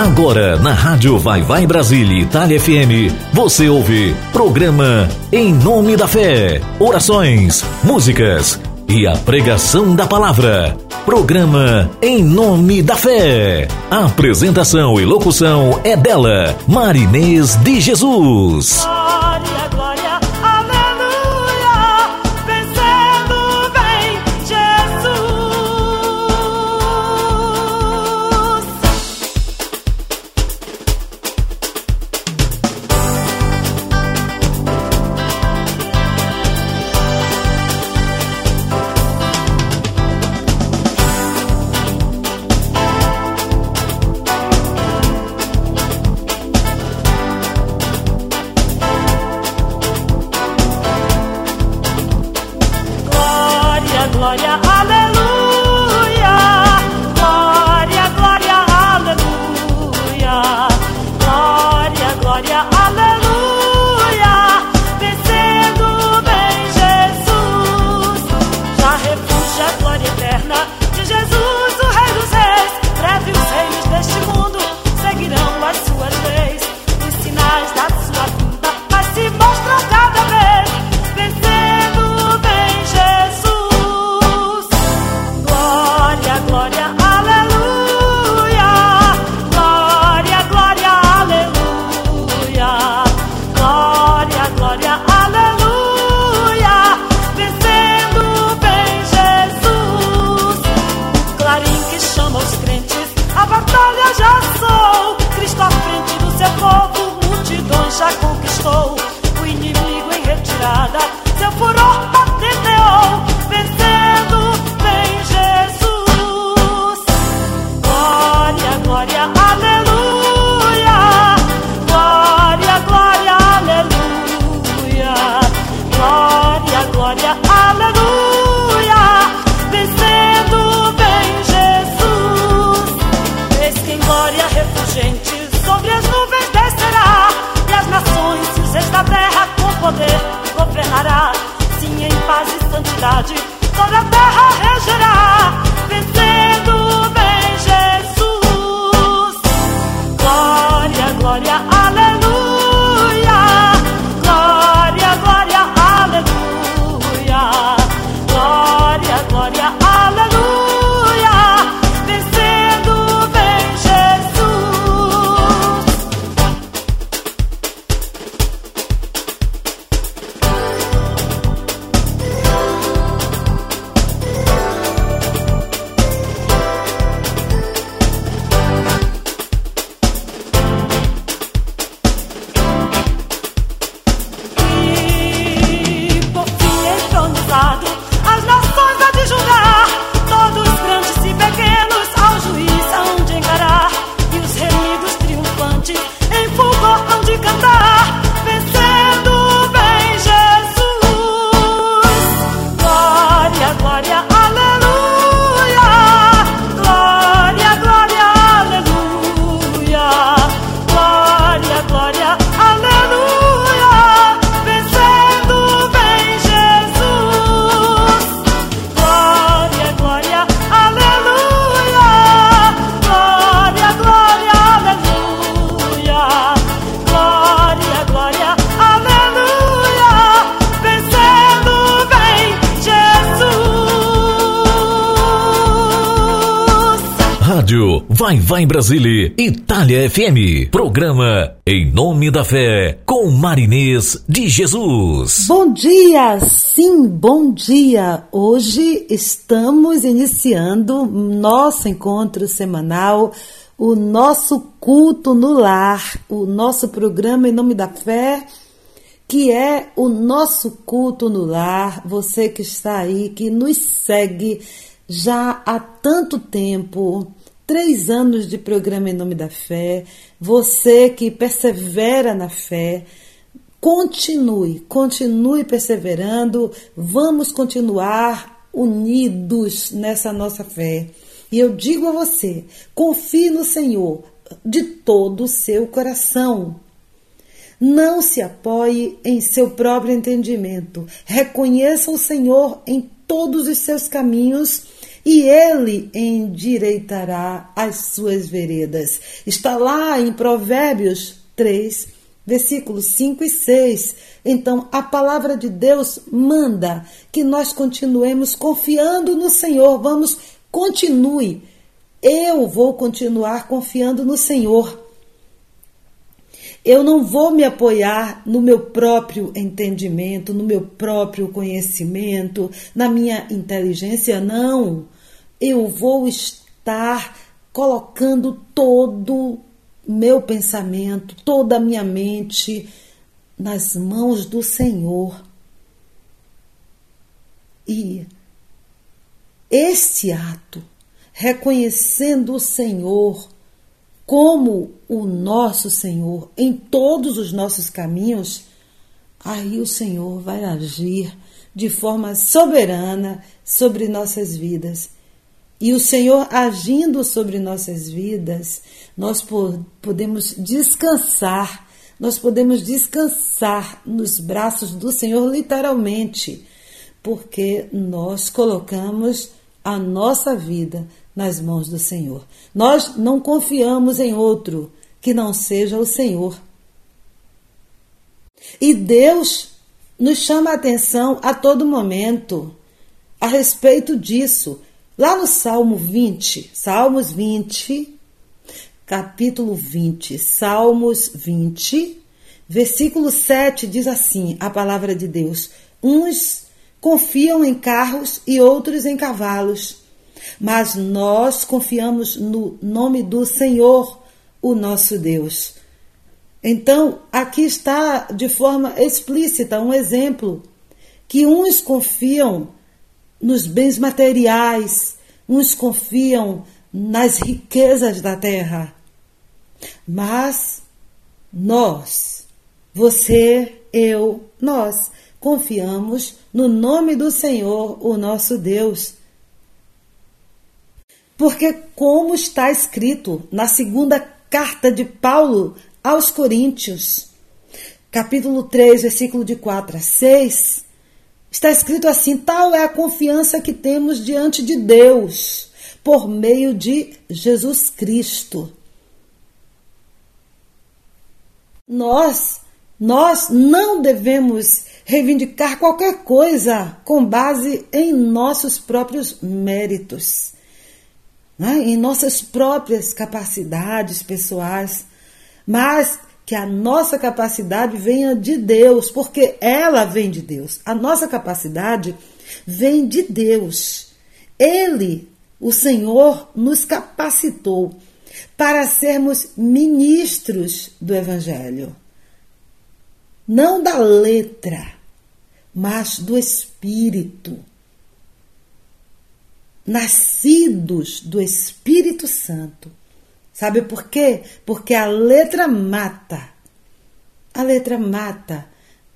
Agora, na Rádio Vai Vai Brasília Itália FM, você ouve programa Em Nome da Fé, orações, músicas e a pregação da palavra. Programa Em Nome da Fé. A apresentação e locução é dela, Marinês de Jesus. Vai Vai Brasília, Itália FM. Programa Em Nome da Fé, com Marinês de Jesus. Bom dia, sim, bom dia. Hoje estamos iniciando nosso encontro semanal, o nosso culto no lar, o nosso programa Em Nome da Fé que é o nosso culto no lar. Você que está aí, que nos segue já há tanto tempo, três anos de programa Em Nome da Fé. Você que persevera na fé, continue, continue perseverando. Vamos continuar unidos nessa nossa fé. E eu digo a você: confie no Senhor de todo o seu coração. Não se apoie em seu próprio entendimento. Reconheça o Senhor em todos os seus caminhos e ele endireitará as suas veredas. Está lá em Provérbios 3, versículos 5 e 6. Então, a palavra de Deus manda que nós continuemos confiando no Senhor. Vamos, continue. Eu vou continuar confiando no Senhor. Eu não vou me apoiar no meu próprio entendimento, no meu próprio conhecimento, na minha inteligência, não. Eu vou estar colocando todo meu pensamento, toda a minha mente nas mãos do Senhor. E este ato, reconhecendo o Senhor como o nosso Senhor em todos os nossos caminhos, aí o Senhor vai agir de forma soberana sobre nossas vidas. E o Senhor agindo sobre nossas vidas, nós podemos descansar, nós podemos descansar nos braços do Senhor, literalmente, porque nós colocamos a nossa vida nas mãos do Senhor. Nós não confiamos em outro que não seja o Senhor. E Deus nos chama a atenção a todo momento a respeito disso. Lá no Salmo 20, Salmos 20, capítulo 20, Salmos 20, versículo 7 diz assim: a palavra de Deus: Uns confiam em carros e outros em cavalos mas nós confiamos no nome do Senhor, o nosso Deus. Então, aqui está de forma explícita um exemplo que uns confiam nos bens materiais, uns confiam nas riquezas da terra. Mas nós, você, eu, nós confiamos no nome do Senhor, o nosso Deus. Porque, como está escrito na segunda carta de Paulo aos Coríntios, capítulo 3, versículo de 4 a 6, está escrito assim: tal é a confiança que temos diante de Deus por meio de Jesus Cristo. Nós, nós não devemos reivindicar qualquer coisa com base em nossos próprios méritos né, em nossas próprias capacidades pessoais, mas que a nossa capacidade venha de Deus, porque ela vem de Deus. A nossa capacidade vem de Deus. Ele, o Senhor, nos capacitou para sermos ministros do Evangelho. Não da letra, mas do Espírito nascidos do Espírito Santo. Sabe por quê? Porque a letra mata. A letra mata.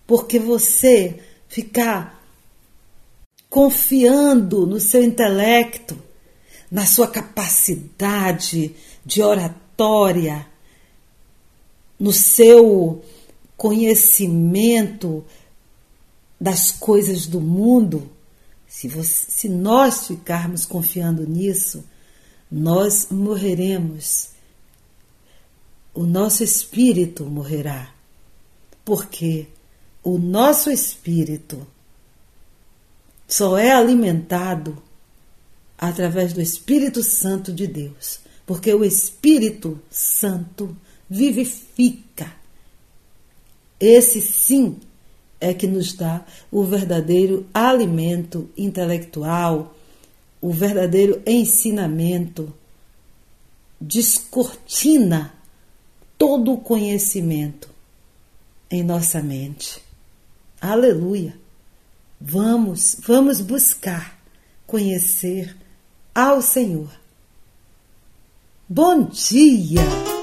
Porque você ficar confiando no seu intelecto, na sua capacidade de oratória, no seu conhecimento das coisas do mundo, se, você, se nós ficarmos confiando nisso, nós morreremos. O nosso espírito morrerá. Porque o nosso espírito só é alimentado através do Espírito Santo de Deus. Porque o Espírito Santo vivifica. Esse sim é que nos dá o verdadeiro alimento intelectual, o verdadeiro ensinamento, descortina todo o conhecimento em nossa mente. Aleluia! Vamos, vamos buscar conhecer ao Senhor. Bom dia!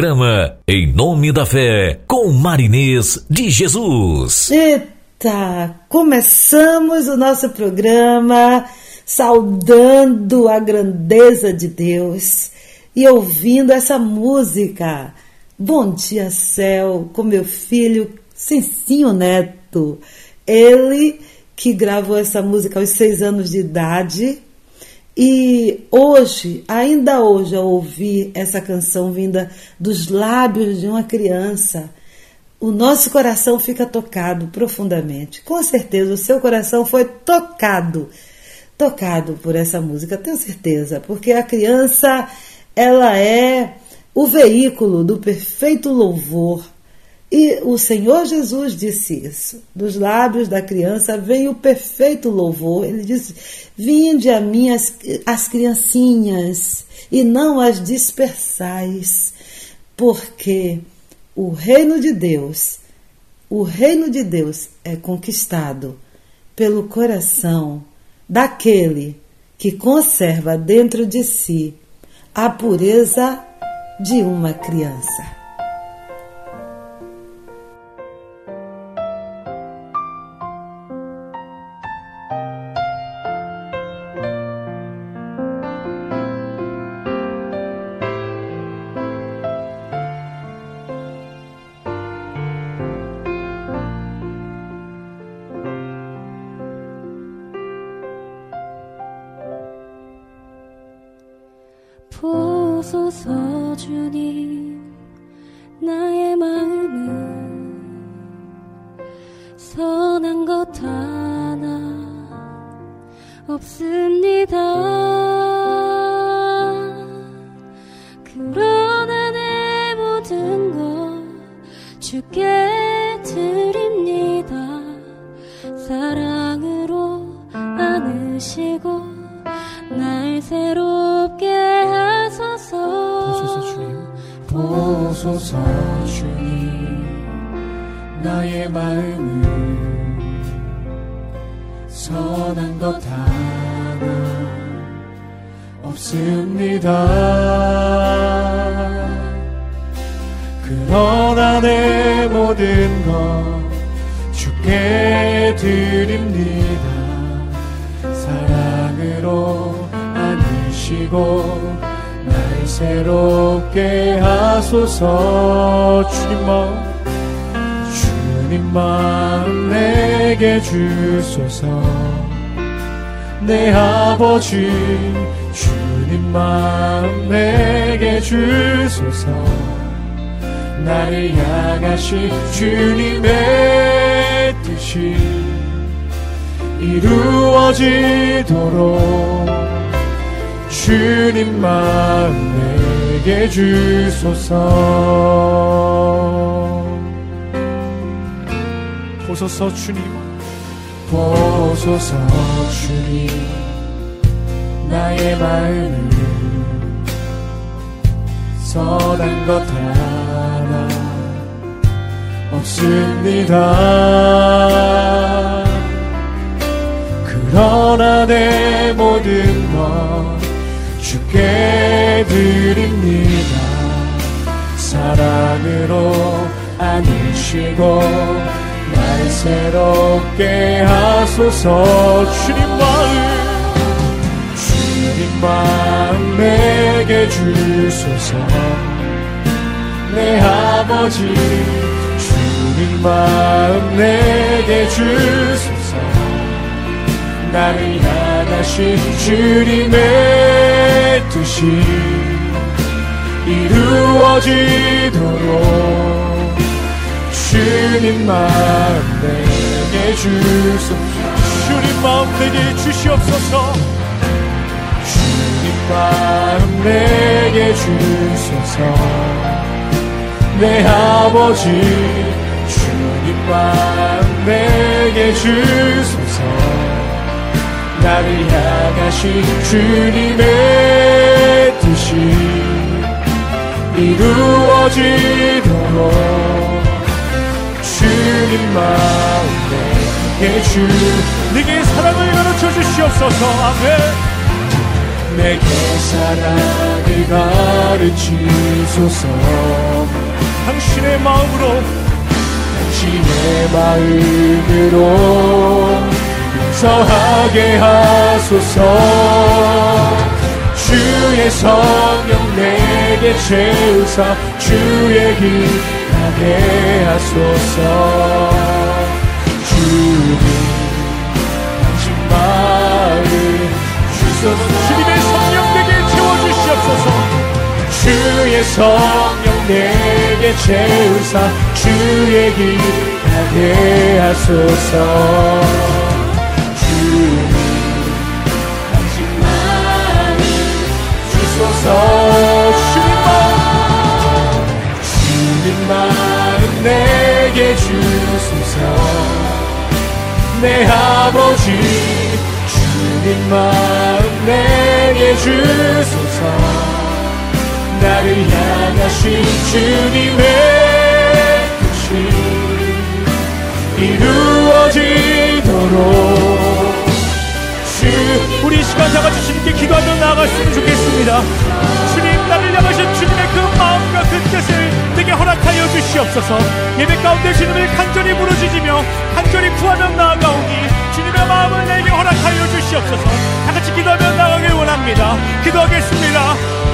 Programa Em Nome da Fé, com Marinês de Jesus. Eita, começamos o nosso programa saudando a grandeza de Deus e ouvindo essa música. Bom dia, céu, com meu filho Cencinho Neto. Ele que gravou essa música aos seis anos de idade e hoje, ainda hoje, ao ouvir essa canção vinda dos lábios de uma criança, o nosso coração fica tocado profundamente. Com certeza, o seu coração foi tocado, tocado por essa música, tenho certeza, porque a criança, ela é o veículo do perfeito louvor e o Senhor Jesus disse isso. Dos lábios da criança vem o perfeito louvor. Ele disse: Vinde a mim as, as criancinhas, e não as dispersais, porque o reino de Deus, o reino de Deus é conquistado pelo coração daquele que conserva dentro de si a pureza de uma criança. 주소서 주님 나의 마음을 선한 것 하나 없습니다. 그러나 내 모든 것 주께 드립니다. 사랑으로 안으시고 날 새롭게 주옵소서 주님만 주님만 내게 주소서. 내 아버지 주님만 내게 주소서. 나를 향하신 주님의 뜻이 이루어지도록 주님 마음에 내게 주소서. 보소서 주님. 보소서 주님. 나의 마음을 선한 것 하나 없습니다. 그러나 내 모든 것 주께 드립니다. 사랑으로 안으시고 날 새롭게 하소서. 주님 마음 마음 내게 주소서. 내 아버지 주님 마음 내게 주소서. 나를 향하신 주님의 뜻이 이루어지도록 주님 마음 내게 주소서. 주님 마음 내게 주시옵소서. 마음 내게 주소서. 내 아버지 주님 마음 내게 주소서 나를 향하신 주님의 뜻이 이루어지도록 주님 마음 내게 주 내게 사랑을 가르쳐 주시옵소서. 아멘. 내게 사랑을 가르치소서. 당신의 마음으로 당신의 마음으로 용서하게 하소서. 주의 성령 내게 채우사 주의 길 가게 하소서. 주님 당신 마음 주소서. 주님의 성령 내게 채워주시옵소서. 주의 성령 내게 채우사 주의 길 가게 하소서 주소서 주님 마음 주님 마음 내게 주소서. 내 아버지 주님 마음 내게 주소서. 나를 향하신 주님의 뜻이 이루어지도록 주 우리 시간 잡아주 주님께 기도하며 나아갔으면 좋겠습니다. 주님 나를 향하신 주님의 그 마음과 그 뜻을 내게 허락하여 주시옵소서. 예배 가운데 주님을 간절히 부르짖으며 간절히 구하며 나아가오니 주님의 마음을 내게 허락하여 주시옵소서. 다 같이 기도하며 나가길 원합니다. 기도하겠습니다 다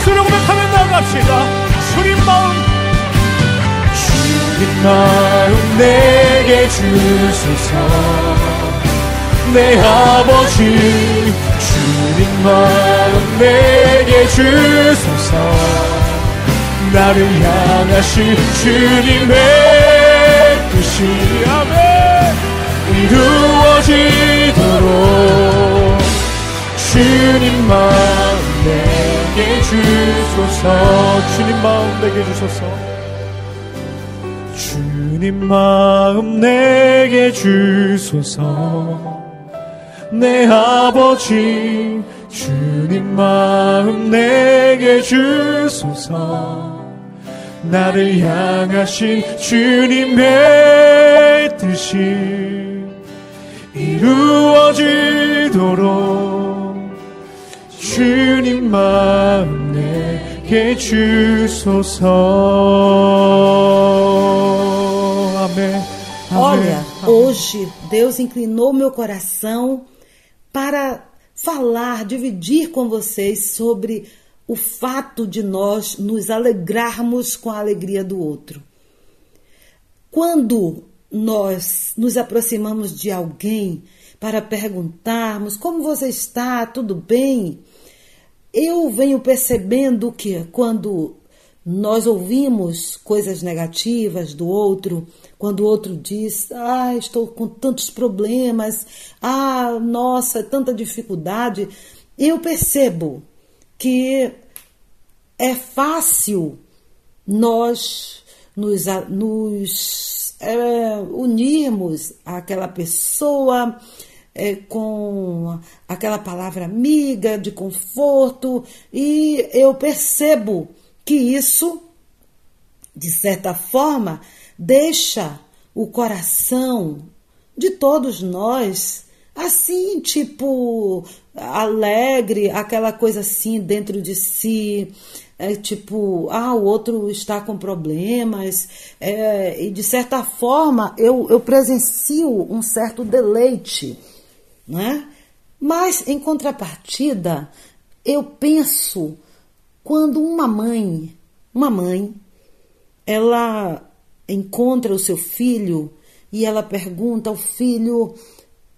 목소리로 고백하며 나갑시다. 주님 마음. 주님 마음 내게 주소서. 내 아버지 주님 마음 내게 주소서. 나를 향하신 주님의 뜻이 아멘. 이루어지 주소서. 주님 마음 내게 주소서. 주님 마음 내게 주소서. 내 아버지 주님 마음 내게 주소서. 나를 향하신 주님의 뜻이 이루어지도록 주님 마음 내 que justiça. Amém. Amém. Olha, hoje Deus inclinou meu coração para falar, dividir com vocês sobre o fato de nós nos alegrarmos com a alegria do outro. Quando nós nos aproximamos de alguém para perguntarmos como você está, tudo bem? Eu venho percebendo que quando nós ouvimos coisas negativas do outro, quando o outro diz, ah, estou com tantos problemas, ah, nossa, tanta dificuldade, eu percebo que é fácil nós nos, nos é, unirmos àquela pessoa é, com aquela palavra amiga, de conforto, e eu percebo que isso, de certa forma, deixa o coração de todos nós assim, tipo, alegre, aquela coisa assim dentro de si, é tipo, ah, o outro está com problemas, é, e de certa forma eu, eu presencio um certo deleite, né? Mas em contrapartida, eu penso quando uma mãe, uma mãe, ela encontra o seu filho e ela pergunta ao filho,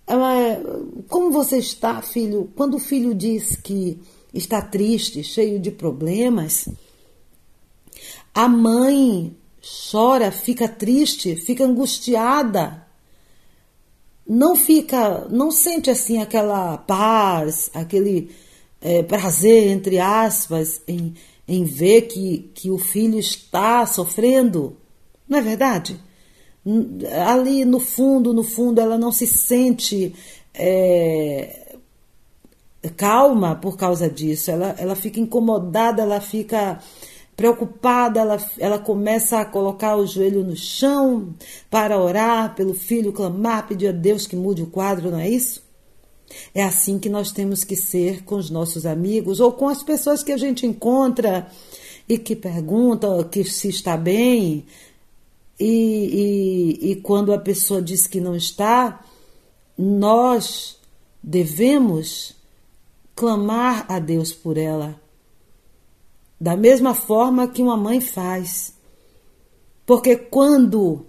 ela, como você está, filho? Quando o filho diz que está triste, cheio de problemas, a mãe chora, fica triste, fica angustiada. Não fica, não sente assim aquela paz, aquele é, prazer, entre aspas, em, em ver que, que o filho está sofrendo. Não é verdade? Ali no fundo, no fundo, ela não se sente é, calma por causa disso, ela, ela fica incomodada, ela fica preocupada, ela, ela começa a colocar o joelho no chão para orar pelo filho, clamar, pedir a Deus que mude o quadro, não é isso? É assim que nós temos que ser com os nossos amigos ou com as pessoas que a gente encontra e que perguntam que se está bem. E, e, e quando a pessoa diz que não está, nós devemos clamar a Deus por ela, da mesma forma que uma mãe faz. Porque quando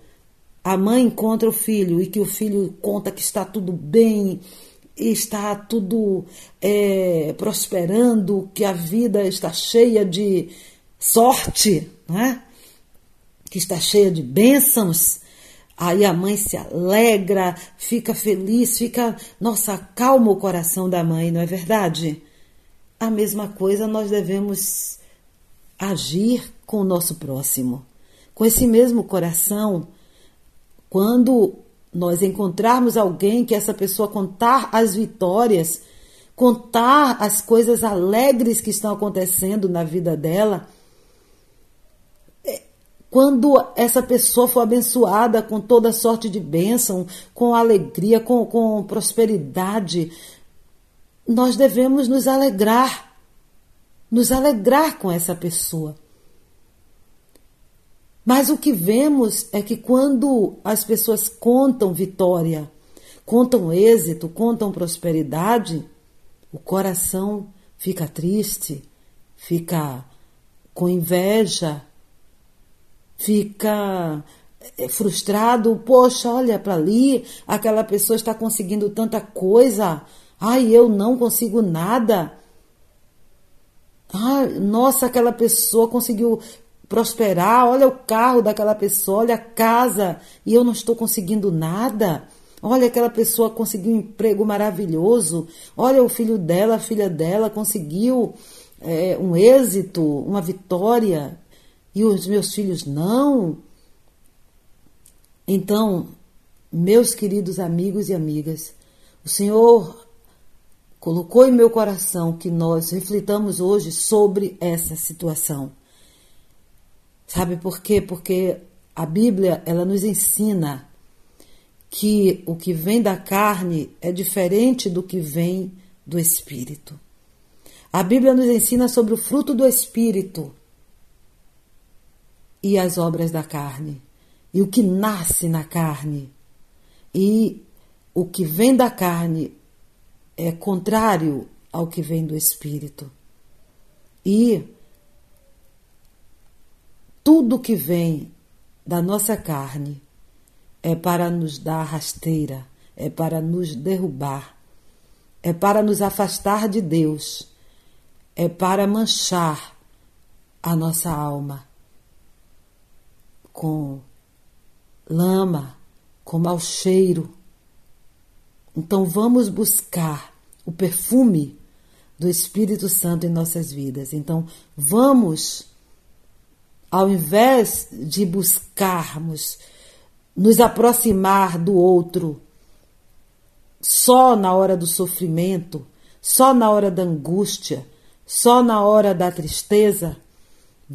a mãe encontra o filho e que o filho conta que está tudo bem, está tudo é, prosperando, que a vida está cheia de sorte, né? que está cheia de bênçãos, Aí a mãe se alegra, fica feliz, fica. Nossa, calma o coração da mãe, não é verdade? A mesma coisa nós devemos agir com o nosso próximo. Com esse mesmo coração, quando nós encontrarmos alguém que essa pessoa contar as vitórias, contar as coisas alegres que estão acontecendo na vida dela, quando essa pessoa for abençoada com toda sorte de bênção, com alegria, com, com prosperidade, nós devemos nos alegrar, nos alegrar com essa pessoa. Mas o que vemos é que quando as pessoas contam vitória, contam êxito, contam prosperidade, o coração fica triste, fica com inveja, fica eh, frustrado, poxa, olha para ali, aquela pessoa está conseguindo tanta coisa, ai, eu não consigo nada. Ai, nossa, aquela pessoa conseguiu prosperar, olha o carro daquela pessoa, olha a casa, e eu não estou conseguindo nada. Olha, aquela pessoa conseguiu um emprego maravilhoso. Olha, o filho dela, a filha dela conseguiu é, um êxito, uma vitória e os meus filhos não. Então, meus queridos amigos e amigas, o Senhor colocou em meu coração que nós reflitamos hoje sobre essa situação. Sabe por quê? Porque a Bíblia, ela nos ensina que o que vem da carne é diferente do que vem do espírito. A Bíblia nos ensina sobre o fruto do espírito e as obras da carne, e o que nasce na carne. E o que vem da carne é contrário ao que vem do espírito. E tudo que vem da nossa carne é para nos dar rasteira, é para nos derrubar, é para nos afastar de Deus, é para manchar a nossa alma com lama, com mau cheiro. Então vamos buscar o perfume do Espírito Santo em nossas vidas. Então vamos, ao invés de buscarmos nos aproximar do outro só na hora do sofrimento, só na hora da angústia, só na hora da tristeza,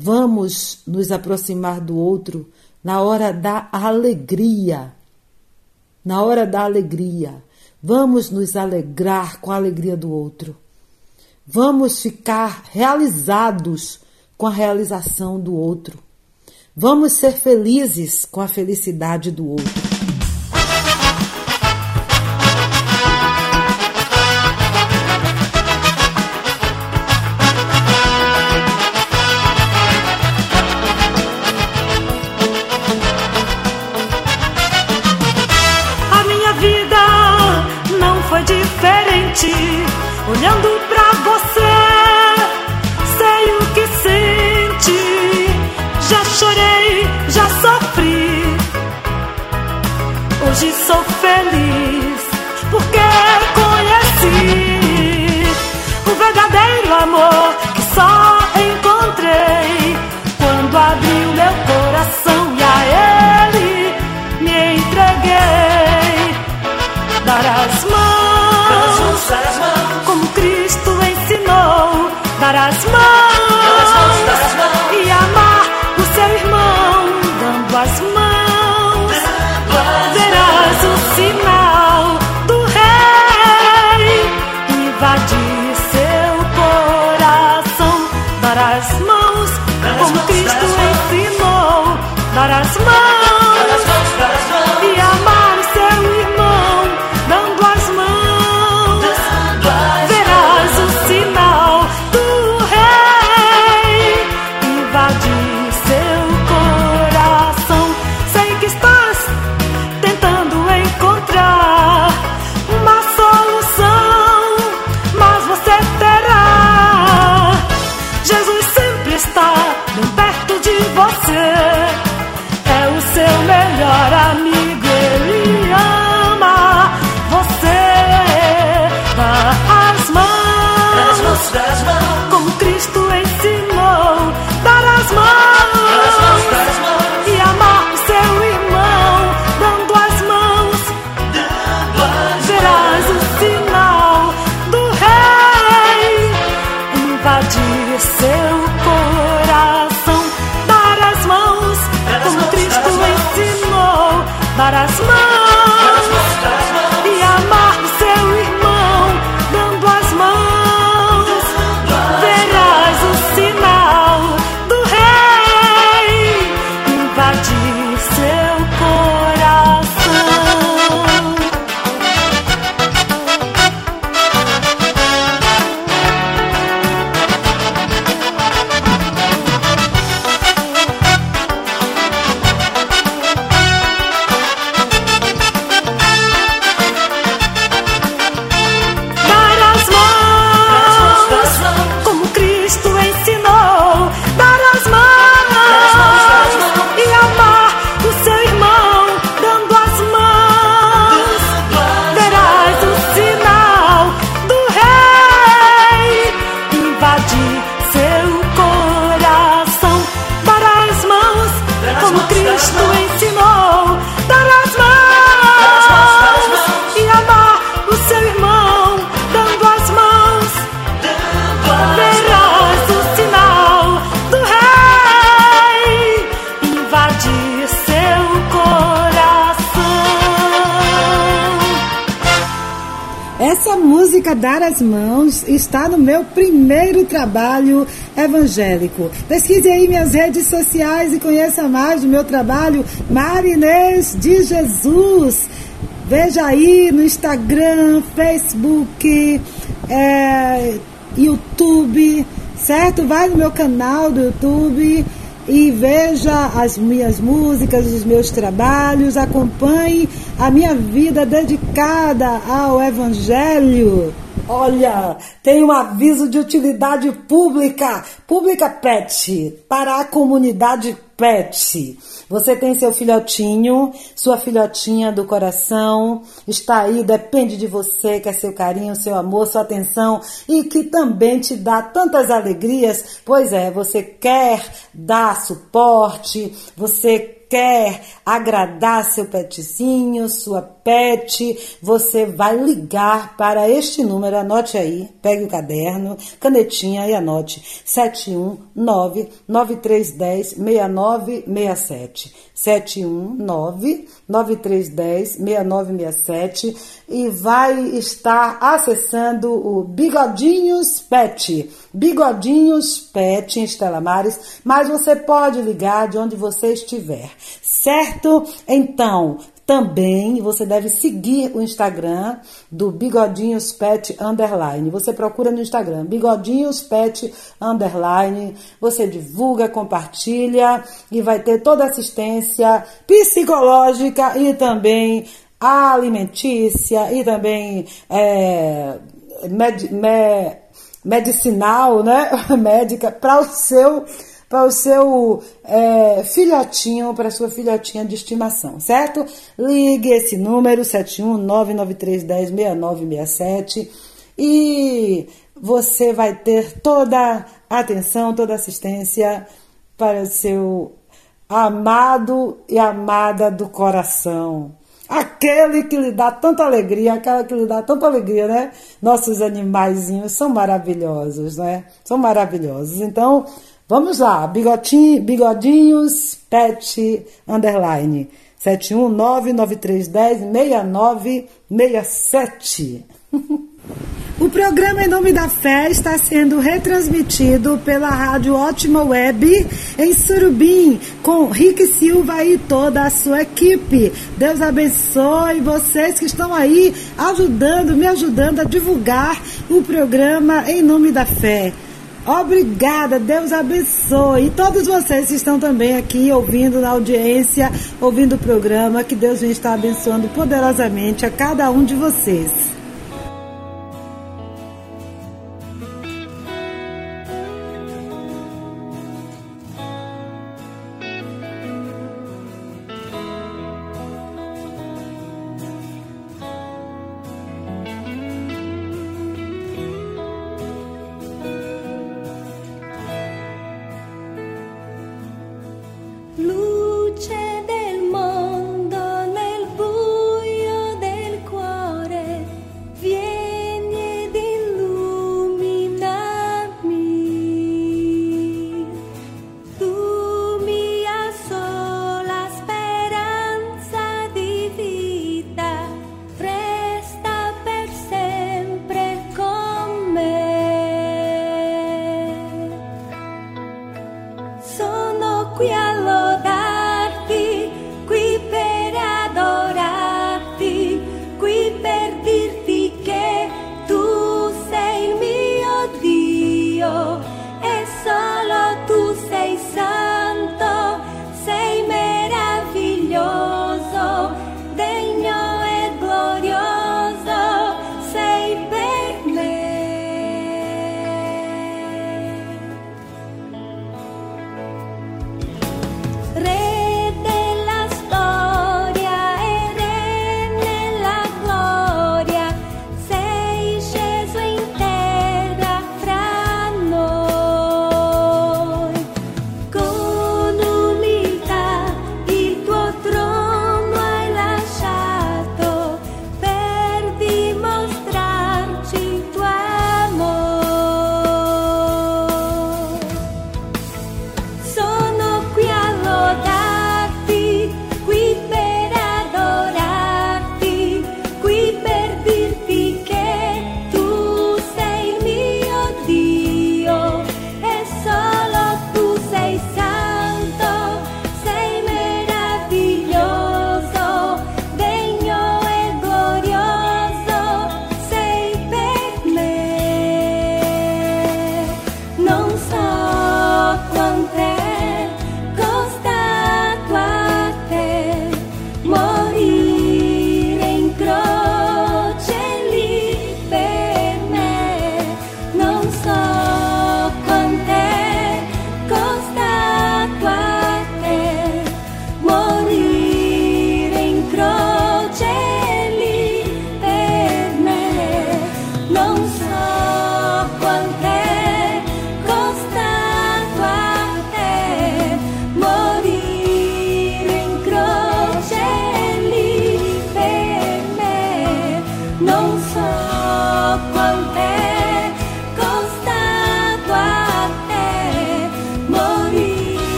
Vamos nos aproximar do outro na hora da alegria. Na hora da alegria. Vamos nos alegrar com a alegria do outro. Vamos ficar realizados com a realização do outro. Vamos ser felizes com a felicidade do outro. Evangélico. Pesquise aí minhas redes sociais e conheça mais do meu trabalho Marinês de Jesus. Veja aí no Instagram, Facebook, é, YouTube, certo? Vai no meu canal do YouTube e veja as minhas músicas, os meus trabalhos, acompanhe a minha vida dedicada ao Evangelho. Olha, tem um aviso de utilidade pública, pública PET, para a comunidade PET. Você tem seu filhotinho, sua filhotinha do coração, está aí, depende de você, quer seu carinho, seu amor, sua atenção e que também te dá tantas alegrias. Pois é, você quer dar suporte, você quer agradar seu petzinho, sua pet, você vai ligar para este número, anote aí, pegue o caderno, canetinha e anote 719 9310 69 6967. 719 9310 6967 e vai estar acessando o Bigodinhos Pet. Bigodinhos Pet em mas você pode ligar de onde você estiver, certo? Então, também você deve seguir o Instagram do Bigodinhos Pet Underline. Você procura no Instagram Bigodinhos Pet Underline. Você divulga, compartilha e vai ter toda a assistência psicológica e também alimentícia e também é, med, med, medicinal, né? Médica para o seu para o seu é, filhotinho, para a sua filhotinha de estimação, certo? Ligue esse número 71993106967 e você vai ter toda a atenção, toda a assistência para o seu amado e amada do coração. Aquele que lhe dá tanta alegria, aquela que lhe dá tanta alegria, né? Nossos animaizinhos são maravilhosos, né? São maravilhosos. Então, Vamos lá, bigotinho, bigodinhos, pet, underline, 71993106967. O programa Em Nome da Fé está sendo retransmitido pela Rádio Ótima Web em Surubim, com Rick Silva e toda a sua equipe. Deus abençoe vocês que estão aí ajudando, me ajudando a divulgar o programa Em Nome da Fé. Obrigada, Deus abençoe. E todos vocês que estão também aqui ouvindo na audiência, ouvindo o programa, que Deus venha estar abençoando poderosamente a cada um de vocês.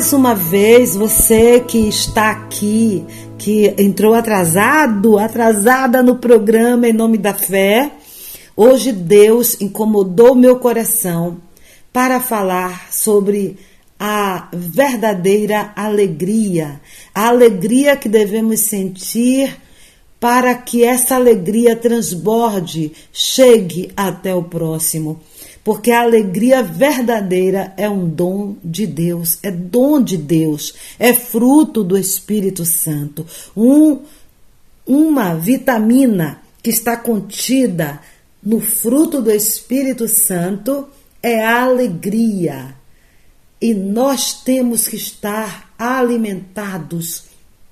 Mais uma vez, você que está aqui, que entrou atrasado, atrasada no programa em nome da fé, hoje Deus incomodou meu coração para falar sobre a verdadeira alegria, a alegria que devemos sentir para que essa alegria transborde, chegue até o próximo porque a alegria verdadeira é um dom de Deus, é dom de Deus, é fruto do Espírito Santo. Um, uma vitamina que está contida no fruto do Espírito Santo é a alegria. E nós temos que estar alimentados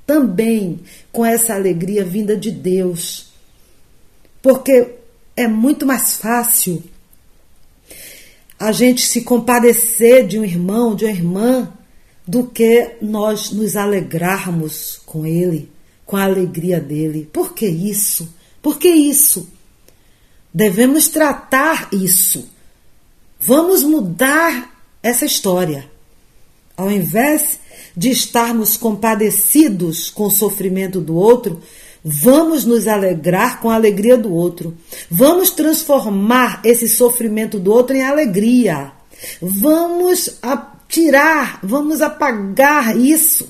também com essa alegria vinda de Deus. Porque é muito mais fácil a gente se compadecer de um irmão, de uma irmã, do que nós nos alegrarmos com ele, com a alegria dele. Por que isso? Por que isso? Devemos tratar isso. Vamos mudar essa história. Ao invés de estarmos compadecidos com o sofrimento do outro, Vamos nos alegrar com a alegria do outro. Vamos transformar esse sofrimento do outro em alegria. Vamos tirar, vamos apagar isso.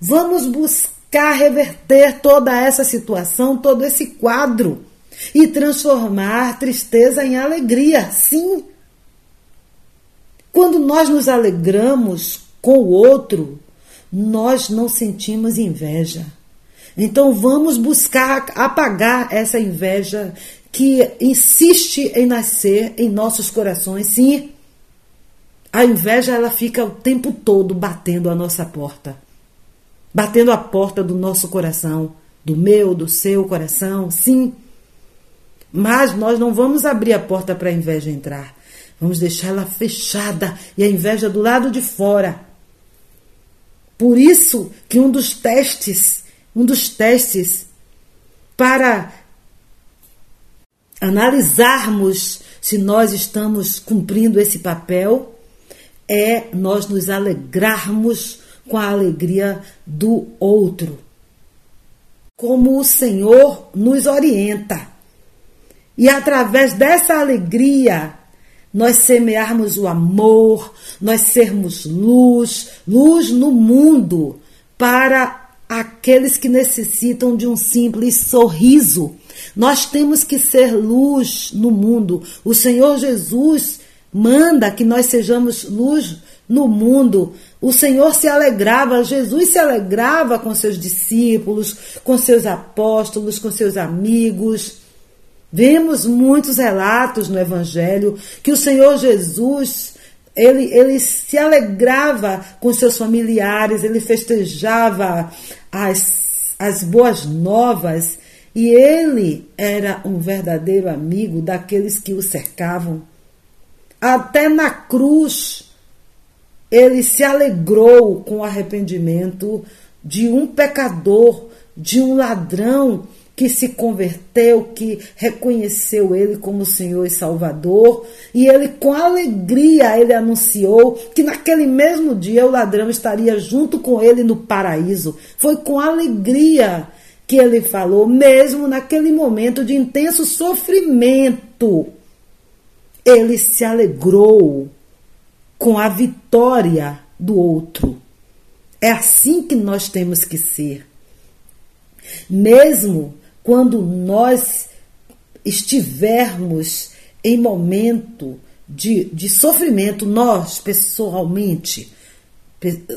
Vamos buscar reverter toda essa situação, todo esse quadro e transformar tristeza em alegria. Sim. Quando nós nos alegramos com o outro, nós não sentimos inveja. Então vamos buscar apagar essa inveja que insiste em nascer em nossos corações. Sim, a inveja ela fica o tempo todo batendo a nossa porta. Batendo a porta do nosso coração, do meu, do seu coração, sim. Mas nós não vamos abrir a porta para a inveja entrar. Vamos deixá-la fechada e a inveja do lado de fora. Por isso que um dos testes um dos testes para analisarmos se nós estamos cumprindo esse papel é nós nos alegrarmos com a alegria do outro. Como o Senhor nos orienta. E através dessa alegria, nós semearmos o amor, nós sermos luz, luz no mundo, para aqueles que necessitam de um simples sorriso. Nós temos que ser luz no mundo. O Senhor Jesus manda que nós sejamos luz no mundo. O Senhor se alegrava, Jesus se alegrava com seus discípulos, com seus apóstolos, com seus amigos. Vemos muitos relatos no Evangelho que o Senhor Jesus ele, ele se alegrava com seus familiares, ele festejava as, as boas novas e ele era um verdadeiro amigo daqueles que o cercavam. Até na cruz, ele se alegrou com o arrependimento de um pecador, de um ladrão que se converteu, que reconheceu ele como Senhor e Salvador, e ele com alegria ele anunciou que naquele mesmo dia o ladrão estaria junto com ele no paraíso. Foi com alegria que ele falou, mesmo naquele momento de intenso sofrimento. Ele se alegrou com a vitória do outro. É assim que nós temos que ser. Mesmo quando nós estivermos em momento de, de sofrimento, nós pessoalmente,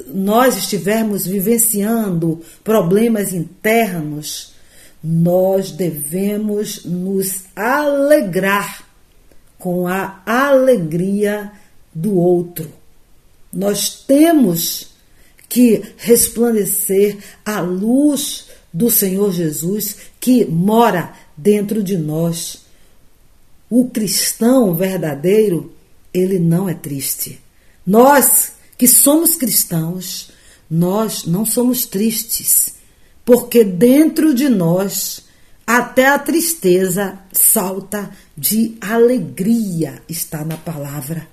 nós estivermos vivenciando problemas internos, nós devemos nos alegrar com a alegria do outro. Nós temos que resplandecer a luz do Senhor Jesus que mora dentro de nós. O cristão verdadeiro, ele não é triste. Nós que somos cristãos, nós não somos tristes, porque dentro de nós até a tristeza salta de alegria, está na palavra.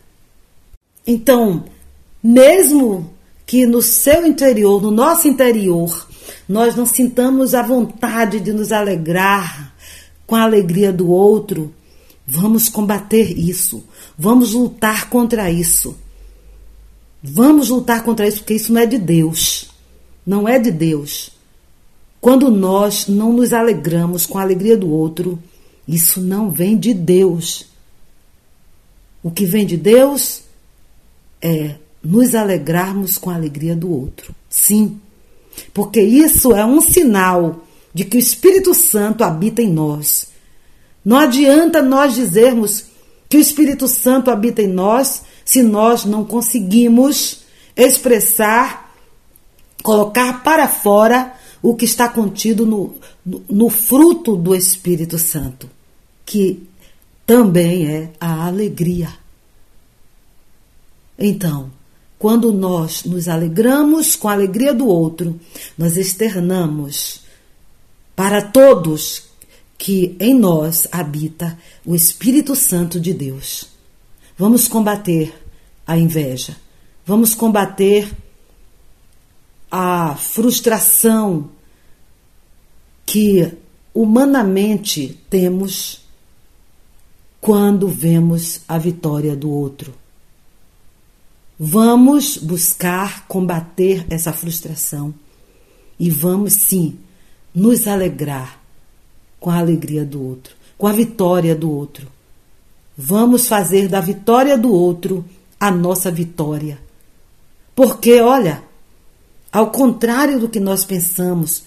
Então, mesmo que no seu interior, no nosso interior, nós não sintamos a vontade de nos alegrar com a alegria do outro, vamos combater isso. Vamos lutar contra isso. Vamos lutar contra isso, porque isso não é de Deus. Não é de Deus. Quando nós não nos alegramos com a alegria do outro, isso não vem de Deus. O que vem de Deus é nos alegrarmos com a alegria do outro. Sim, porque isso é um sinal de que o Espírito Santo habita em nós. Não adianta nós dizermos que o Espírito Santo habita em nós se nós não conseguimos expressar, colocar para fora o que está contido no, no, no fruto do Espírito Santo, que também é a alegria. Então, quando nós nos alegramos com a alegria do outro, nós externamos para todos que em nós habita o Espírito Santo de Deus. Vamos combater a inveja. Vamos combater a frustração que humanamente temos quando vemos a vitória do outro. Vamos buscar combater essa frustração e vamos sim nos alegrar com a alegria do outro, com a vitória do outro. Vamos fazer da vitória do outro a nossa vitória. Porque, olha, ao contrário do que nós pensamos,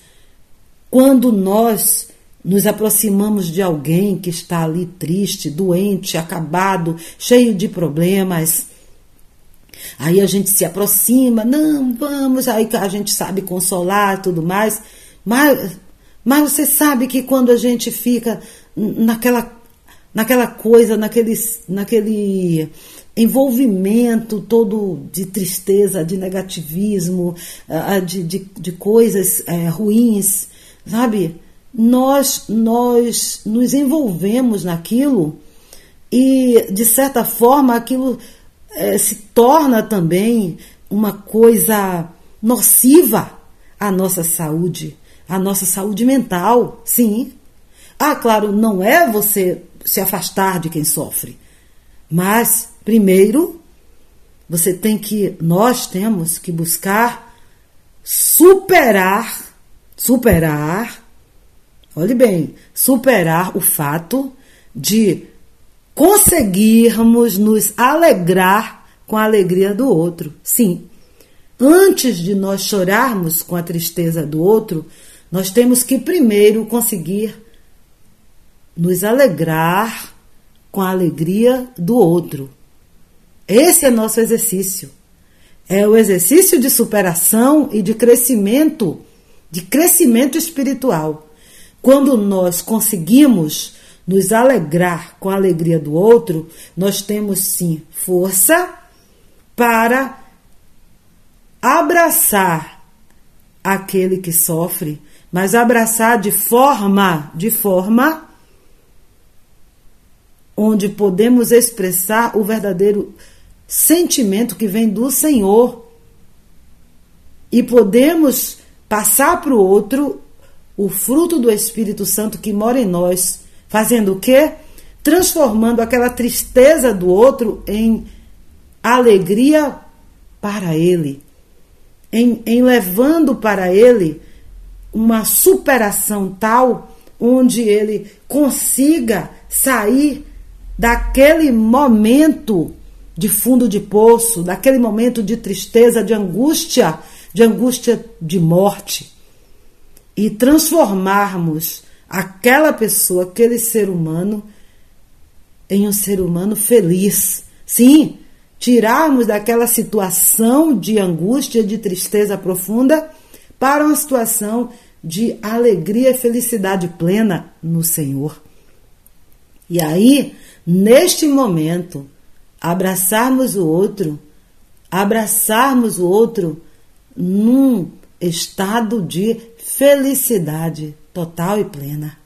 quando nós nos aproximamos de alguém que está ali triste, doente, acabado, cheio de problemas, Aí a gente se aproxima, não, vamos, aí a gente sabe consolar tudo mais, mas, mas você sabe que quando a gente fica naquela, naquela coisa, naquele, naquele envolvimento todo de tristeza, de negativismo, de, de, de coisas é, ruins, sabe? Nós, nós nos envolvemos naquilo e, de certa forma, aquilo é, se torna também uma coisa nociva à nossa saúde, à nossa saúde mental, sim. Ah, claro, não é você se afastar de quem sofre, mas primeiro você tem que, nós temos que buscar superar, superar, olhe bem, superar o fato de conseguirmos nos alegrar com a alegria do outro. Sim, antes de nós chorarmos com a tristeza do outro, nós temos que primeiro conseguir nos alegrar com a alegria do outro. Esse é nosso exercício. É o exercício de superação e de crescimento, de crescimento espiritual. Quando nós conseguimos nos alegrar com a alegria do outro, nós temos sim força para abraçar aquele que sofre, mas abraçar de forma, de forma onde podemos expressar o verdadeiro sentimento que vem do Senhor. E podemos passar para o outro o fruto do Espírito Santo que mora em nós Fazendo o quê? Transformando aquela tristeza do outro em alegria para ele, em, em levando para ele uma superação tal onde ele consiga sair daquele momento de fundo de poço, daquele momento de tristeza, de angústia, de angústia de morte, e transformarmos aquela pessoa, aquele ser humano, em um ser humano feliz. Sim, tirarmos daquela situação de angústia, de tristeza profunda, para uma situação de alegria e felicidade plena no Senhor. E aí, neste momento, abraçarmos o outro, abraçarmos o outro num estado de felicidade total e plena.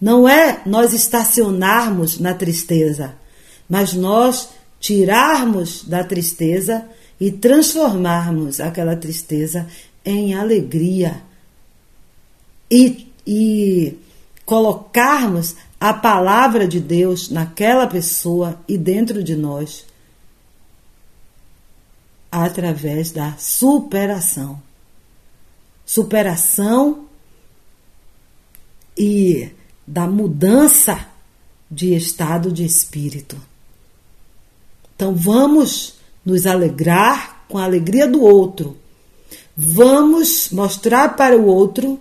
Não é nós estacionarmos na tristeza, mas nós tirarmos da tristeza e transformarmos aquela tristeza em alegria e, e colocarmos a palavra de Deus naquela pessoa e dentro de nós através da superação. Superação e da mudança de estado de espírito. Então vamos nos alegrar com a alegria do outro. Vamos mostrar para o outro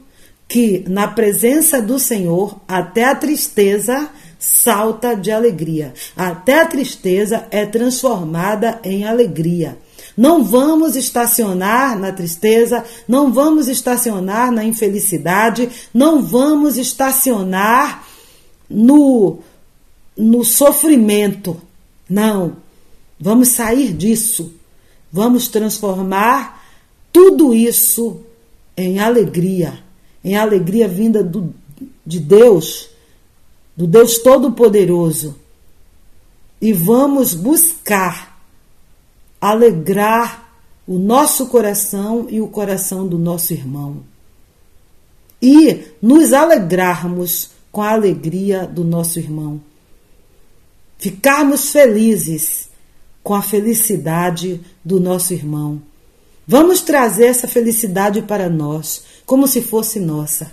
que na presença do Senhor até a tristeza salta de alegria, até a tristeza é transformada em alegria. Não vamos estacionar na tristeza, não vamos estacionar na infelicidade, não vamos estacionar no, no sofrimento. Não. Vamos sair disso. Vamos transformar tudo isso em alegria, em alegria vinda do, de Deus, do Deus Todo-Poderoso. E vamos buscar alegrar o nosso coração e o coração do nosso irmão. E nos alegrarmos com a alegria do nosso irmão. Ficarmos felizes com a felicidade do nosso irmão. Vamos trazer essa felicidade para nós, como se fosse nossa.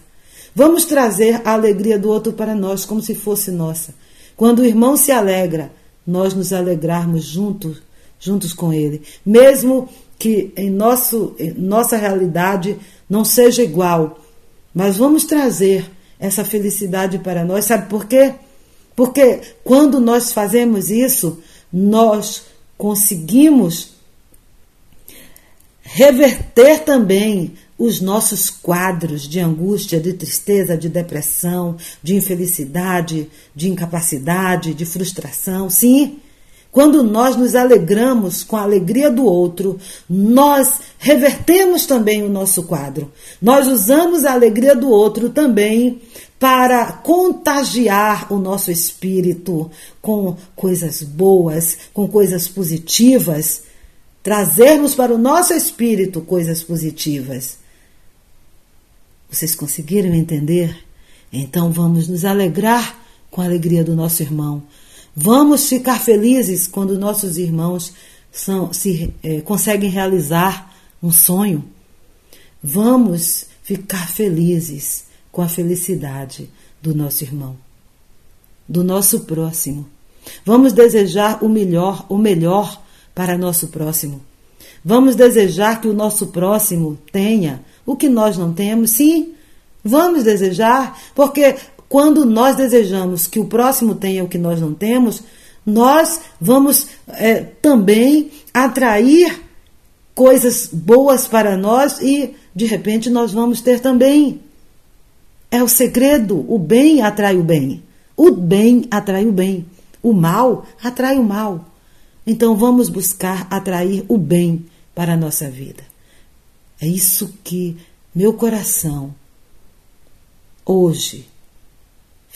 Vamos trazer a alegria do outro para nós, como se fosse nossa. Quando o irmão se alegra, nós nos alegrarmos juntos, juntos com ele, mesmo que em, nosso, em nossa realidade não seja igual, mas vamos trazer essa felicidade para nós. Sabe por quê? Porque quando nós fazemos isso, nós conseguimos reverter também os nossos quadros de angústia, de tristeza, de depressão, de infelicidade, de incapacidade, de frustração. Sim, quando nós nos alegramos com a alegria do outro, nós revertemos também o nosso quadro. Nós usamos a alegria do outro também para contagiar o nosso espírito com coisas boas, com coisas positivas, trazermos para o nosso espírito coisas positivas. Vocês conseguiram entender? Então vamos nos alegrar com a alegria do nosso irmão Vamos ficar felizes quando nossos irmãos são, se é, conseguem realizar um sonho. Vamos ficar felizes com a felicidade do nosso irmão, do nosso próximo. Vamos desejar o melhor, o melhor para nosso próximo. Vamos desejar que o nosso próximo tenha o que nós não temos, sim. Vamos desejar, porque quando nós desejamos que o próximo tenha o que nós não temos, nós vamos é, também atrair coisas boas para nós e, de repente, nós vamos ter também. É o segredo: o bem atrai o bem. O bem atrai o bem. O mal atrai o mal. Então vamos buscar atrair o bem para a nossa vida. É isso que meu coração hoje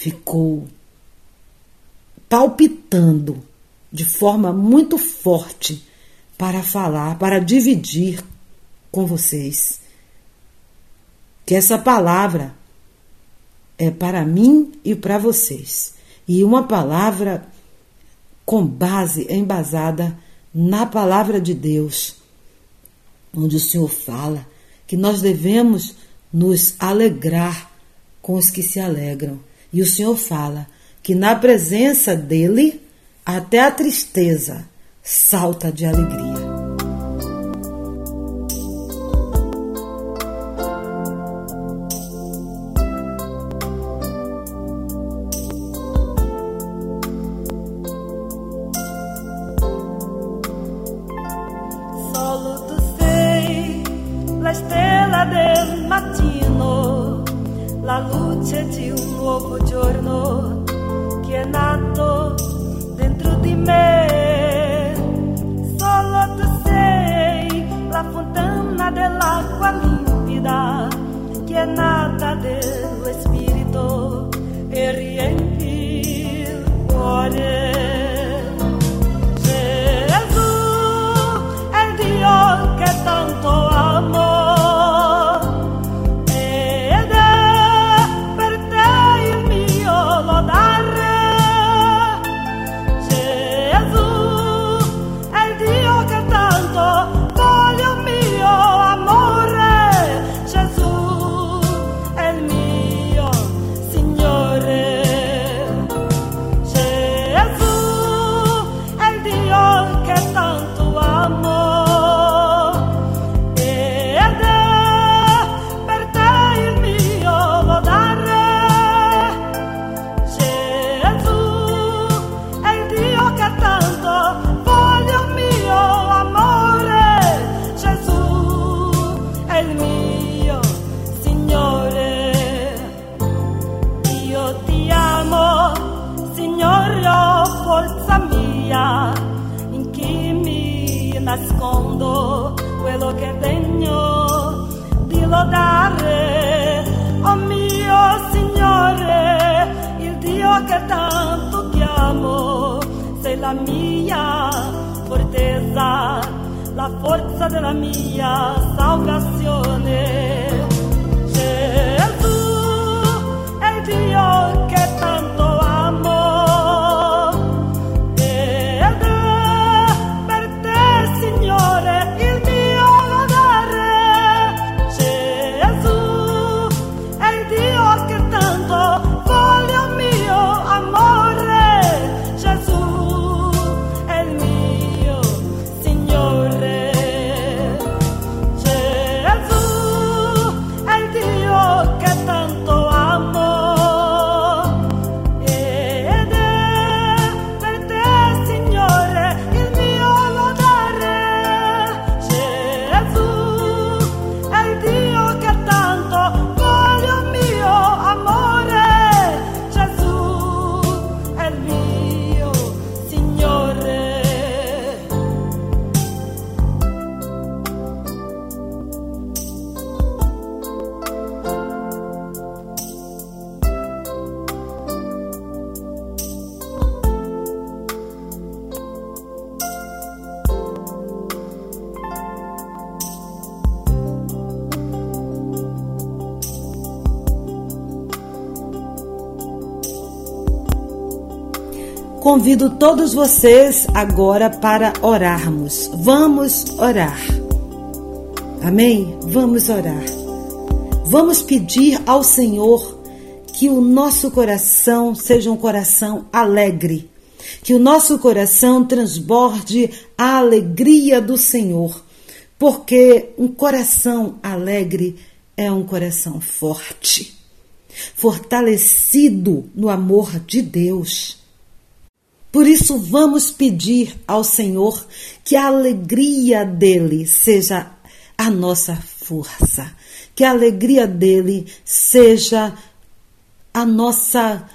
ficou palpitando de forma muito forte para falar, para dividir com vocês. Que essa palavra é para mim e para vocês. E uma palavra com base, embasada na palavra de Deus, onde o Senhor fala que nós devemos nos alegrar com os que se alegram e o Senhor fala que na presença dele, até a tristeza salta de alegria. Sei la mia fortezza, la forza della mia salvazione. Convido todos vocês agora para orarmos. Vamos orar. Amém? Vamos orar. Vamos pedir ao Senhor que o nosso coração seja um coração alegre, que o nosso coração transborde a alegria do Senhor, porque um coração alegre é um coração forte, fortalecido no amor de Deus. Por isso, vamos pedir ao Senhor que a alegria dele seja a nossa força, que a alegria dele seja a nossa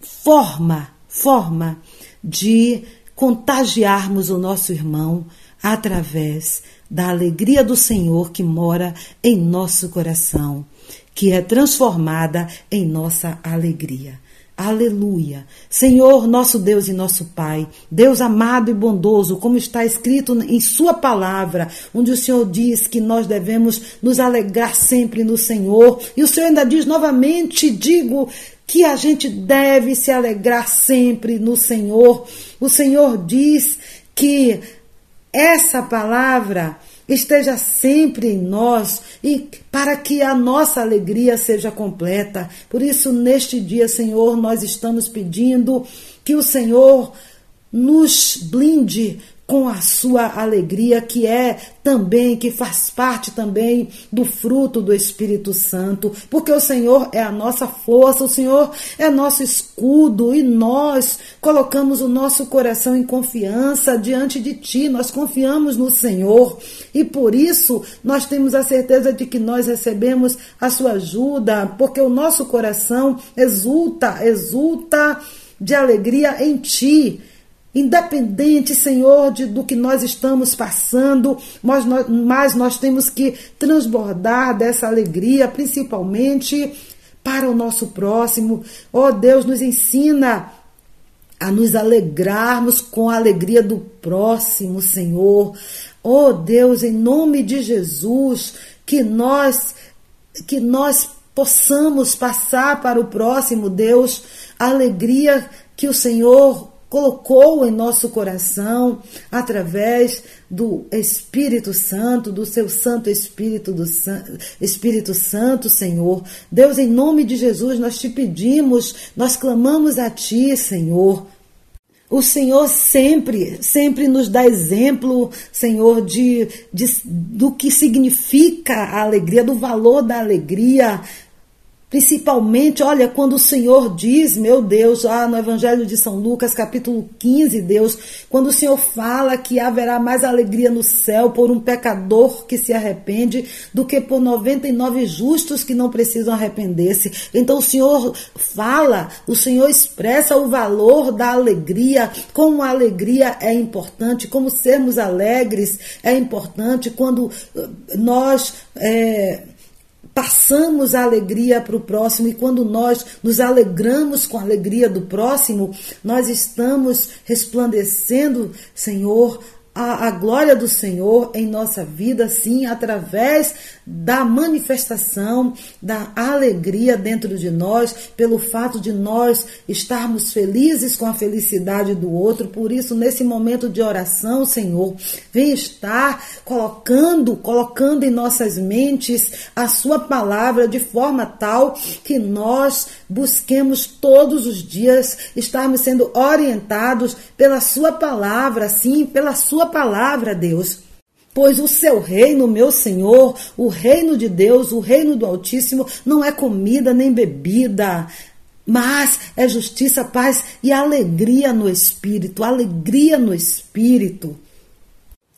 forma, forma de contagiarmos o nosso irmão através da alegria do Senhor que mora em nosso coração, que é transformada em nossa alegria. Aleluia. Senhor, nosso Deus e nosso Pai, Deus amado e bondoso, como está escrito em Sua palavra, onde o Senhor diz que nós devemos nos alegrar sempre no Senhor. E o Senhor ainda diz novamente: digo que a gente deve se alegrar sempre no Senhor. O Senhor diz que essa palavra esteja sempre em nós e para que a nossa alegria seja completa. Por isso, neste dia, Senhor, nós estamos pedindo que o Senhor nos blinde com a sua alegria, que é também, que faz parte também do fruto do Espírito Santo, porque o Senhor é a nossa força, o Senhor é nosso escudo e nós colocamos o nosso coração em confiança diante de Ti, nós confiamos no Senhor. E por isso nós temos a certeza de que nós recebemos a Sua ajuda, porque o nosso coração exulta, exulta de alegria em Ti Independente, Senhor, de, do que nós estamos passando, mas nós, mas nós temos que transbordar dessa alegria, principalmente para o nosso próximo. Ó oh, Deus, nos ensina a nos alegrarmos com a alegria do próximo, Senhor. Ó oh, Deus, em nome de Jesus, que nós que nós possamos passar para o próximo, Deus, a alegria que o Senhor colocou em nosso coração através do Espírito Santo, do seu Santo Espírito do Espírito Santo, Senhor. Deus, em nome de Jesus, nós te pedimos, nós clamamos a ti, Senhor. O Senhor sempre, sempre nos dá exemplo, Senhor, de, de, do que significa a alegria, do valor da alegria, Principalmente, olha, quando o Senhor diz, meu Deus, lá no Evangelho de São Lucas, capítulo 15, Deus, quando o Senhor fala que haverá mais alegria no céu por um pecador que se arrepende do que por 99 justos que não precisam arrepender-se. Então o Senhor fala, o Senhor expressa o valor da alegria, como a alegria é importante, como sermos alegres é importante quando eh, nós. É, passamos a alegria para o próximo e quando nós nos alegramos com a alegria do próximo, nós estamos resplandecendo, Senhor, a, a, glória do Senhor em nossa vida, sim, através da manifestação da alegria dentro de nós, pelo fato de nós estarmos felizes com a felicidade do outro. Por isso, nesse momento de oração, Senhor, vem estar colocando, colocando em nossas mentes a Sua palavra de forma tal que nós busquemos todos os dias estarmos sendo orientados pela Sua palavra, sim, pela Sua palavra, Deus. Pois o seu reino, meu Senhor, o reino de Deus, o reino do Altíssimo, não é comida nem bebida, mas é justiça, paz e alegria no espírito, alegria no espírito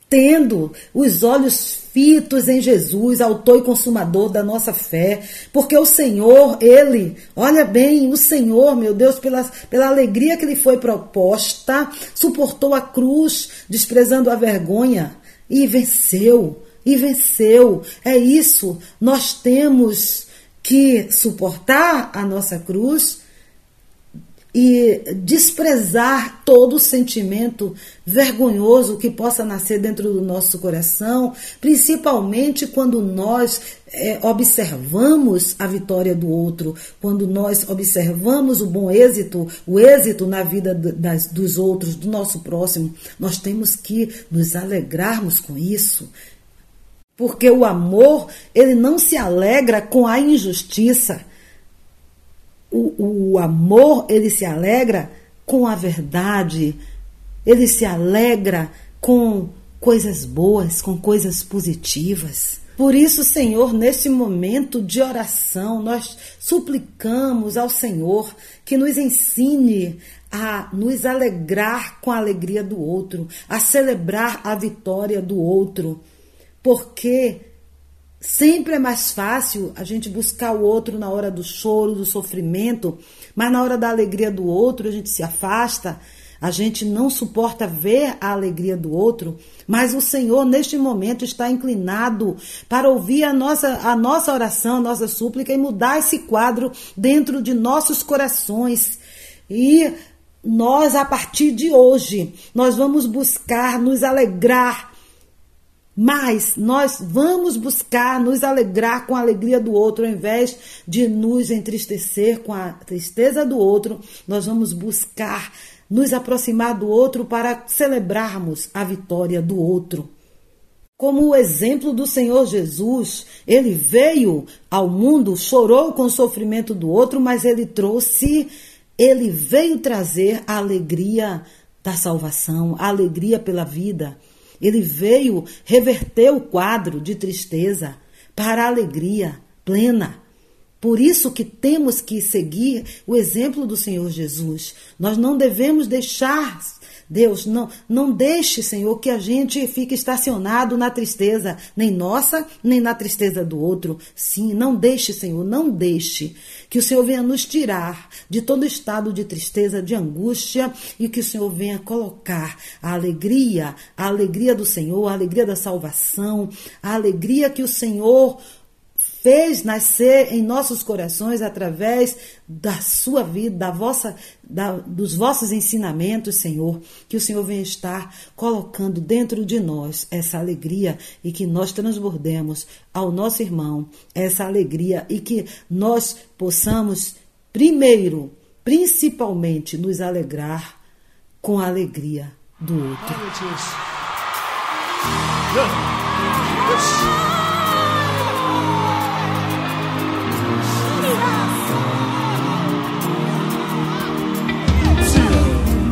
tendo os olhos fitos em Jesus, autor e consumador da nossa fé, porque o Senhor, Ele, olha bem, o Senhor, meu Deus, pela, pela alegria que lhe foi proposta, suportou a cruz, desprezando a vergonha, e venceu, e venceu. É isso, nós temos que suportar a nossa cruz e desprezar todo sentimento vergonhoso que possa nascer dentro do nosso coração, principalmente quando nós é, observamos a vitória do outro, quando nós observamos o bom êxito, o êxito na vida das, dos outros, do nosso próximo, nós temos que nos alegrarmos com isso. Porque o amor, ele não se alegra com a injustiça o, o amor, ele se alegra com a verdade, ele se alegra com coisas boas, com coisas positivas. Por isso, Senhor, nesse momento de oração, nós suplicamos ao Senhor que nos ensine a nos alegrar com a alegria do outro, a celebrar a vitória do outro, porque Sempre é mais fácil a gente buscar o outro na hora do choro, do sofrimento, mas na hora da alegria do outro a gente se afasta, a gente não suporta ver a alegria do outro, mas o Senhor neste momento está inclinado para ouvir a nossa, a nossa oração, a nossa súplica e mudar esse quadro dentro de nossos corações. E nós, a partir de hoje, nós vamos buscar nos alegrar mas nós vamos buscar nos alegrar com a alegria do outro, ao invés de nos entristecer com a tristeza do outro, nós vamos buscar nos aproximar do outro para celebrarmos a vitória do outro. Como o exemplo do Senhor Jesus, ele veio ao mundo, chorou com o sofrimento do outro, mas ele trouxe, ele veio trazer a alegria da salvação, a alegria pela vida. Ele veio reverter o quadro de tristeza para a alegria plena. Por isso que temos que seguir o exemplo do Senhor Jesus. Nós não devemos deixar Deus, não, não deixe, Senhor, que a gente fique estacionado na tristeza, nem nossa, nem na tristeza do outro. Sim, não deixe, Senhor, não deixe que o Senhor venha nos tirar de todo estado de tristeza, de angústia e que o Senhor venha colocar a alegria, a alegria do Senhor, a alegria da salvação, a alegria que o Senhor fez nascer em nossos corações através da sua vida, da vossa, da, dos vossos ensinamentos, Senhor, que o Senhor venha estar colocando dentro de nós essa alegria e que nós transbordemos ao nosso irmão essa alegria e que nós possamos, primeiro, principalmente, nos alegrar com a alegria do outro.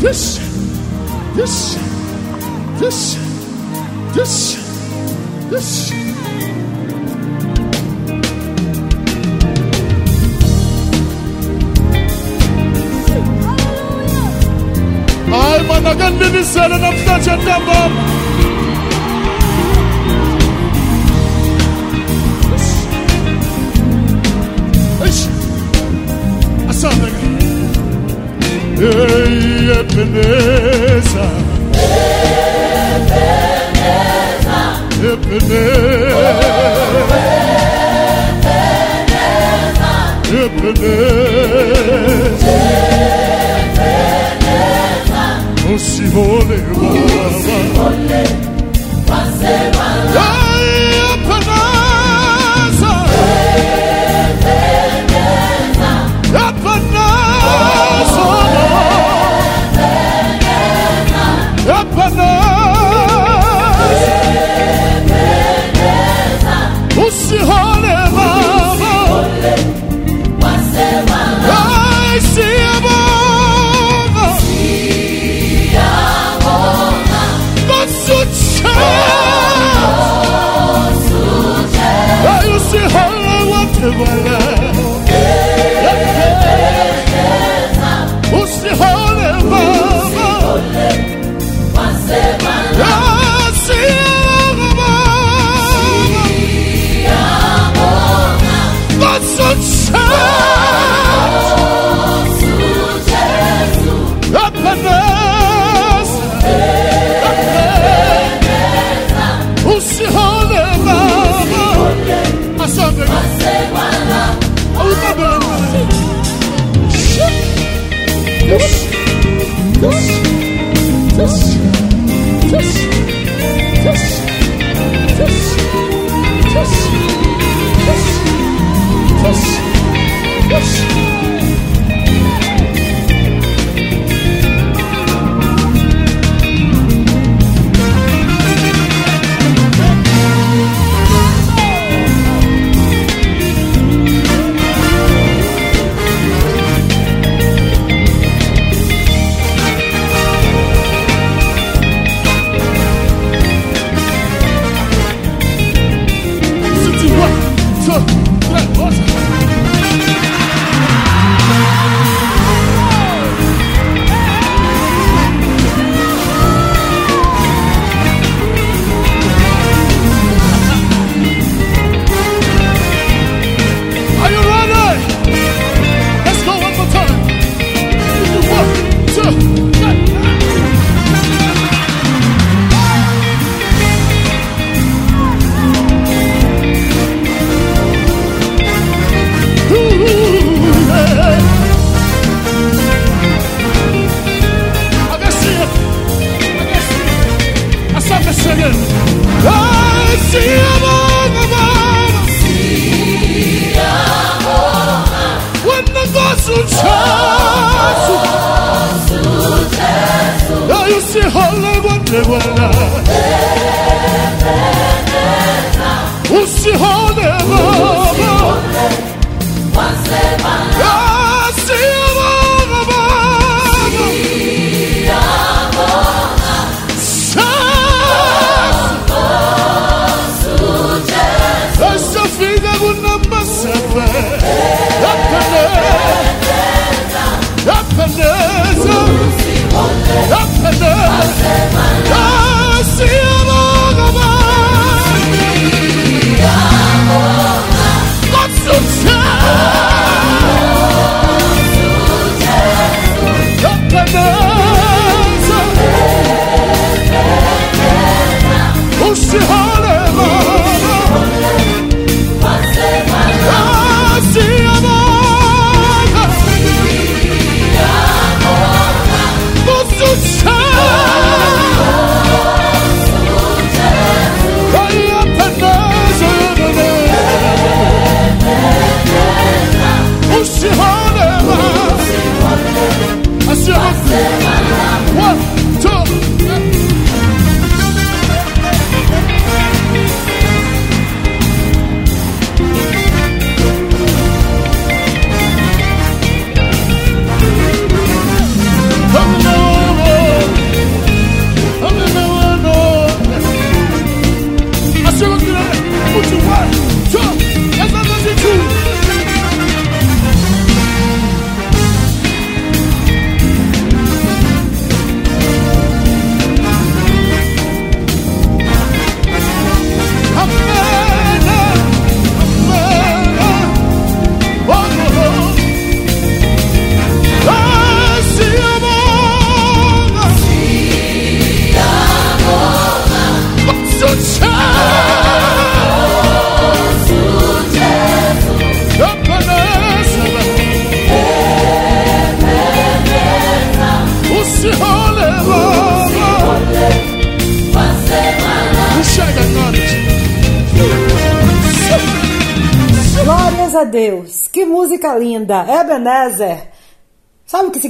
this, this, this, this, this. Alma nagandi ni sana na mtacha ndamba. Something. Ey, Ebenezer. Ebenezer. Ebenezer. Ebenezer. Ebenezer. O Senhor levou.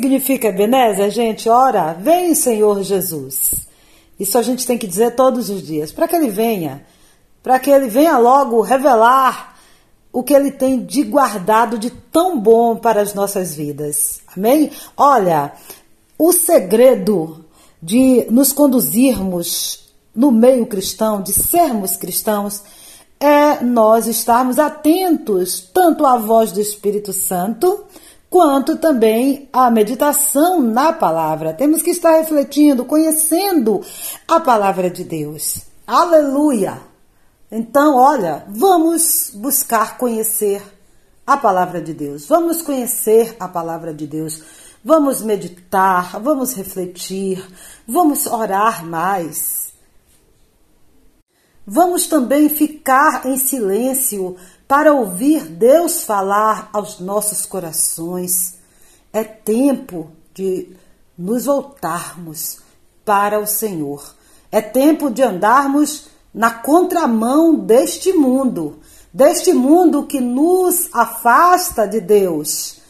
Significa Ebenezer, gente? Ora, vem Senhor Jesus. Isso a gente tem que dizer todos os dias. Para que ele venha. Para que ele venha logo revelar o que ele tem de guardado de tão bom para as nossas vidas. Amém? Olha, o segredo de nos conduzirmos no meio cristão, de sermos cristãos, é nós estarmos atentos tanto à voz do Espírito Santo, quanto também à meditação na palavra. Temos que estar refletindo, conhecendo a palavra de Deus. Aleluia! Então, olha, vamos buscar conhecer a palavra de Deus. Vamos conhecer a palavra de Deus. Vamos meditar, vamos refletir, vamos orar mais. Vamos também ficar em silêncio para ouvir Deus falar aos nossos corações. É tempo de nos voltarmos para o Senhor. É tempo de andarmos na contramão deste mundo, deste mundo que nos afasta de Deus.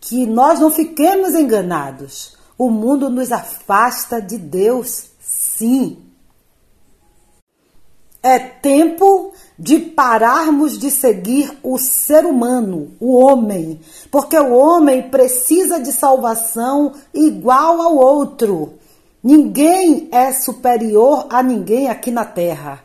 Que nós não fiquemos enganados. O mundo nos afasta de Deus, sim. É tempo de pararmos de seguir o ser humano, o homem, porque o homem precisa de salvação igual ao outro. Ninguém é superior a ninguém aqui na terra.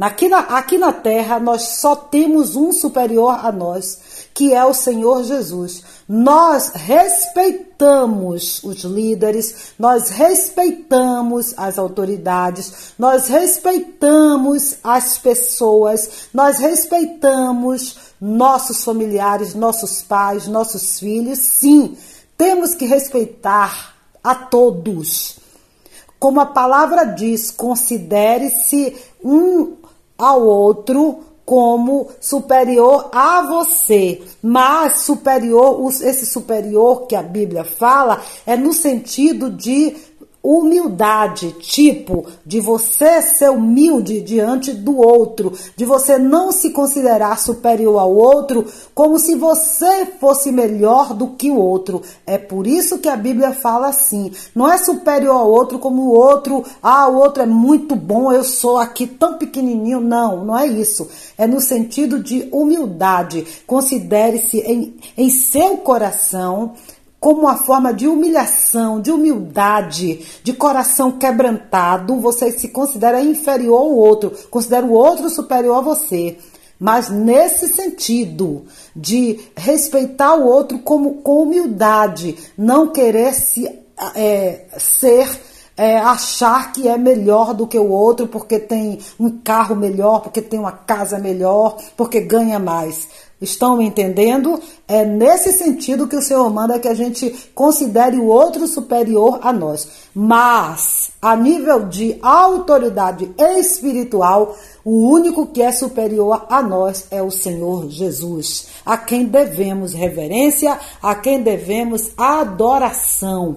Aqui na, aqui na terra nós só temos um superior a nós, que é o Senhor Jesus. Nós respeitamos os líderes, nós respeitamos as autoridades, nós respeitamos as pessoas, nós respeitamos nossos familiares, nossos pais, nossos filhos. Sim, temos que respeitar a todos. Como a palavra diz, considere-se um ao outro como superior a você, mas superior, esse superior que a Bíblia fala é no sentido de humildade, tipo de você ser humilde diante do outro, de você não se considerar superior ao outro, como se você fosse melhor do que o outro. É por isso que a Bíblia fala assim: não é superior ao outro como o outro, ah, o outro é muito bom, eu sou aqui tão pequenininho. Não, não é isso. É no sentido de humildade. Considere-se em, em seu coração como uma forma de humilhação, de humildade, de coração quebrantado, você se considera inferior ao outro, considera o outro superior a você. Mas nesse sentido de respeitar o outro como, com humildade, não querer se, é, ser é, achar que é melhor do que o outro porque tem um carro melhor, porque tem uma casa melhor, porque ganha mais. Estão me entendendo? É nesse sentido que o Senhor manda que a gente considere o outro superior a nós. Mas, a nível de autoridade espiritual, o único que é superior a nós é o Senhor Jesus, a quem devemos reverência, a quem devemos adoração.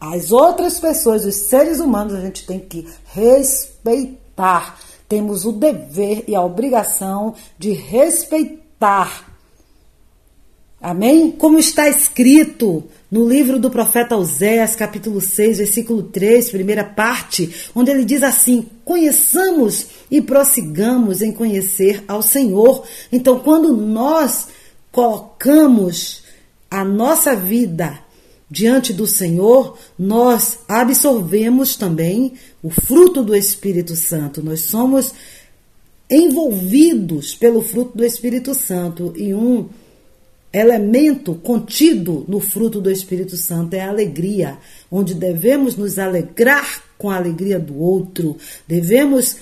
As outras pessoas, os seres humanos, a gente tem que respeitar. Temos o dever e a obrigação de respeitar estar. Amém? Como está escrito no livro do profeta Oséias, capítulo 6, versículo 3, primeira parte, onde ele diz assim: Conheçamos e prossigamos em conhecer ao Senhor. Então, quando nós colocamos a nossa vida diante do Senhor, nós absorvemos também o fruto do Espírito Santo. Nós somos envolvidos pelo fruto do Espírito Santo. E um elemento contido no fruto do Espírito Santo é a alegria, onde devemos nos alegrar com a alegria do outro, devemos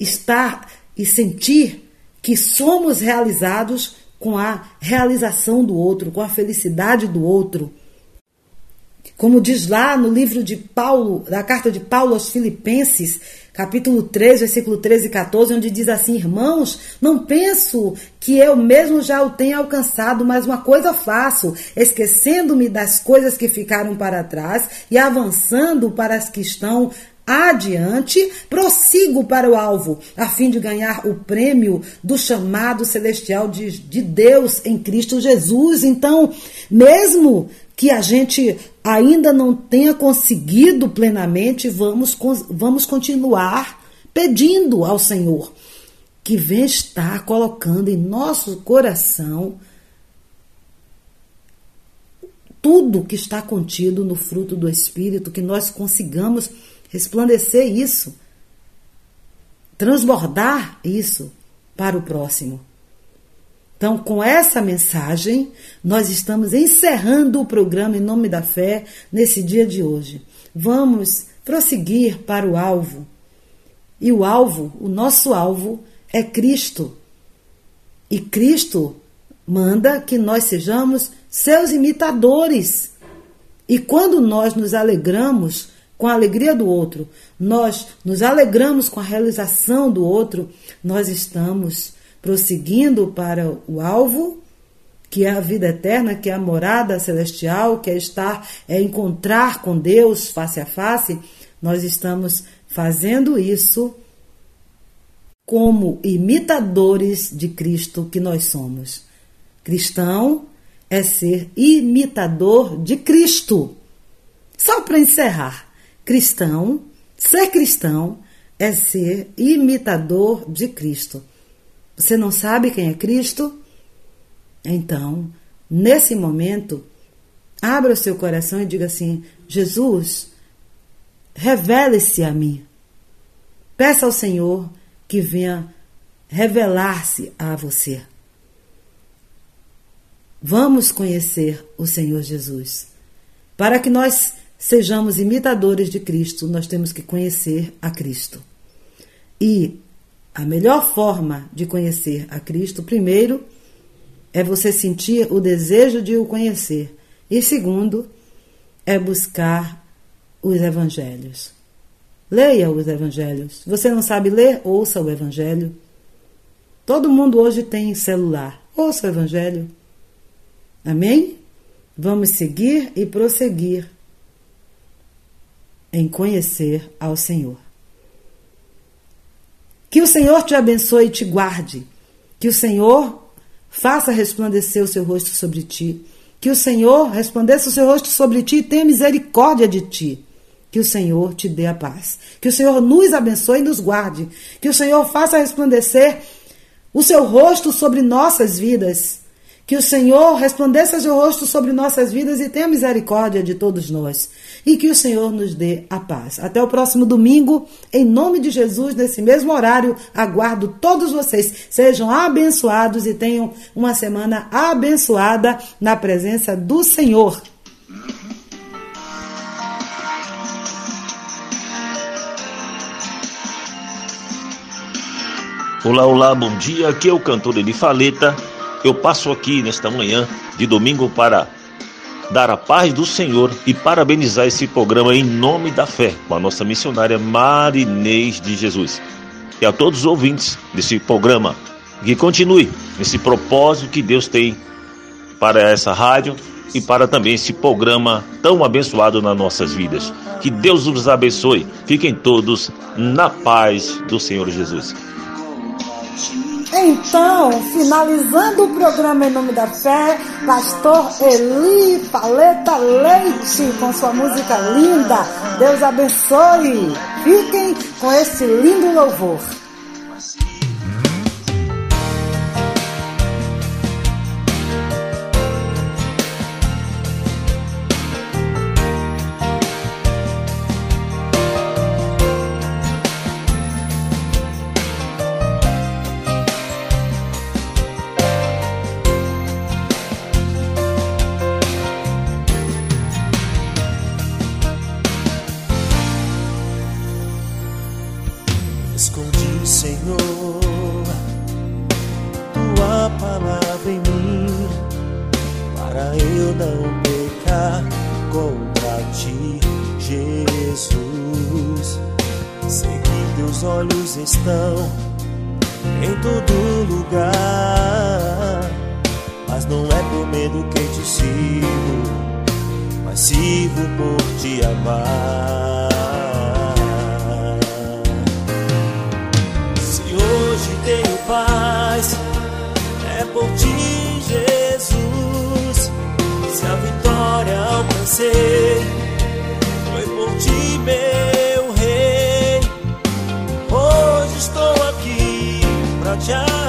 estar e sentir que somos realizados com a realização do outro, com a felicidade do outro. Como diz lá no livro de Paulo, da carta de Paulo aos Filipenses, capítulo 3, versículo 13 e 14, onde diz assim: Irmãos, não penso que eu mesmo já o tenha alcançado, mas uma coisa faço, esquecendo-me das coisas que ficaram para trás e avançando para as que estão adiante, prossigo para o alvo, a fim de ganhar o prêmio do chamado celestial de, de Deus em Cristo Jesus. Então, mesmo que a gente ainda não tenha conseguido plenamente, vamos, vamos continuar pedindo ao Senhor que venha estar colocando em nosso coração tudo que está contido no fruto do Espírito, que nós consigamos resplandecer isso, transbordar isso para o próximo. Então, com essa mensagem, nós estamos encerrando o programa Em Nome da Fé nesse dia de hoje. Vamos prosseguir para o alvo. E o alvo, o nosso alvo, é Cristo. E Cristo manda que nós sejamos seus imitadores. E quando nós nos alegramos com a alegria do outro, nós nos alegramos com a realização do outro, nós estamos prosseguindo para o alvo, que é a vida eterna, que é a morada celestial, que é estar, é encontrar com Deus face a face, nós estamos fazendo isso como imitadores de Cristo que nós somos. Cristão é ser imitador de Cristo. Só para encerrar, cristão, ser cristão é ser imitador de Cristo. Você não sabe quem é Cristo? Então, nesse momento, abra o seu coração e diga assim: Jesus, revele-se a mim. Peça ao Senhor que venha revelar-se a você. Vamos conhecer o Senhor Jesus. Para que nós sejamos imitadores de Cristo, nós temos que conhecer a Cristo. E a melhor forma de conhecer a Cristo, primeiro, é você sentir o desejo de o conhecer. E segundo, é buscar os evangelhos. Leia os evangelhos. Você não sabe ler? Ouça o evangelho. Todo mundo hoje tem celular. Ouça o evangelho. Amém? Vamos seguir e prosseguir em conhecer ao Senhor. Que o Senhor te abençoe e te guarde. Que o Senhor faça resplandecer o seu rosto sobre ti. Que o Senhor resplandeça o seu rosto sobre ti e tenha misericórdia de ti. Que o Senhor te dê a paz. Que o Senhor nos abençoe e nos guarde. Que o Senhor faça resplandecer o seu rosto sobre nossas vidas que o Senhor resplandeça seu rosto sobre nossas vidas e tenha misericórdia de todos nós. E que o Senhor nos dê a paz. Até o próximo domingo, em nome de Jesus, nesse mesmo horário, aguardo todos vocês. Sejam abençoados e tenham uma semana abençoada na presença do Senhor. Olá, olá, bom dia. Aqui é o cantor Eli Faleta eu passo aqui nesta manhã de domingo para dar a paz do Senhor e parabenizar esse programa em nome da fé com a nossa missionária Marinês de Jesus. E a todos os ouvintes desse programa, que continue nesse propósito que Deus tem para essa rádio e para também esse programa tão abençoado nas nossas vidas. Que Deus os abençoe. Fiquem todos na paz do Senhor Jesus. Então, finalizando o programa Em Nome da Fé, Pastor Eli Paleta Leite com sua música linda. Deus abençoe. Fiquem com esse lindo louvor. É medo que te sigo, mas sigo por te amar. Se hoje tenho paz, é por ti, Jesus. Se a vitória alcancei, foi por ti, meu rei. Hoje estou aqui pra te adorar.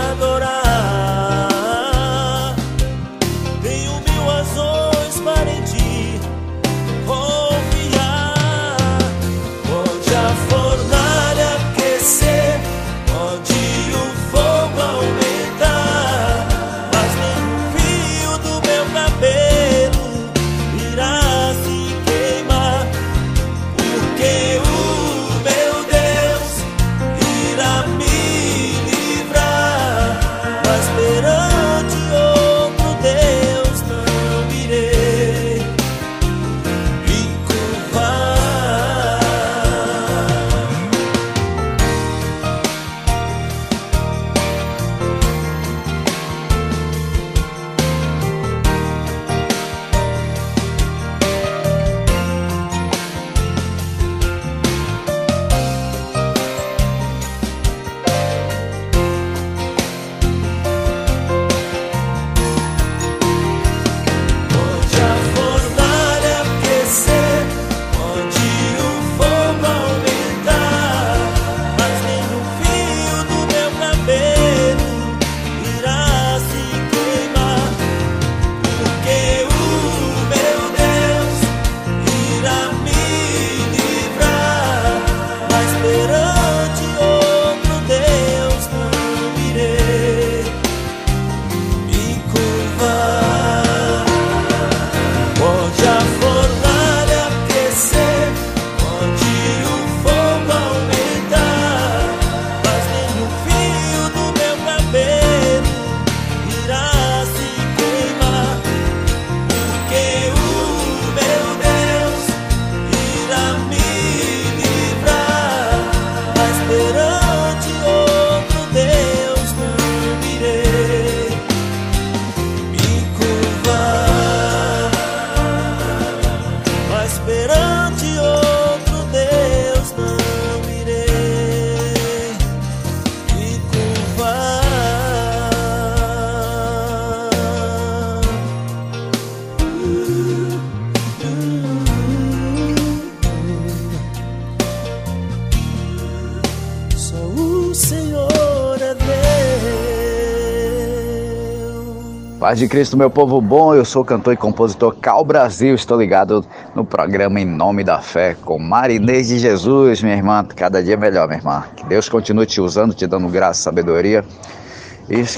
Paz de Cristo, meu povo bom, eu sou o cantor e compositor Cal Brasil, estou ligado no programa Em Nome da Fé com Marinês de Jesus, minha irmã, cada dia melhor, minha irmã. Que Deus continue te usando, te dando graça, sabedoria.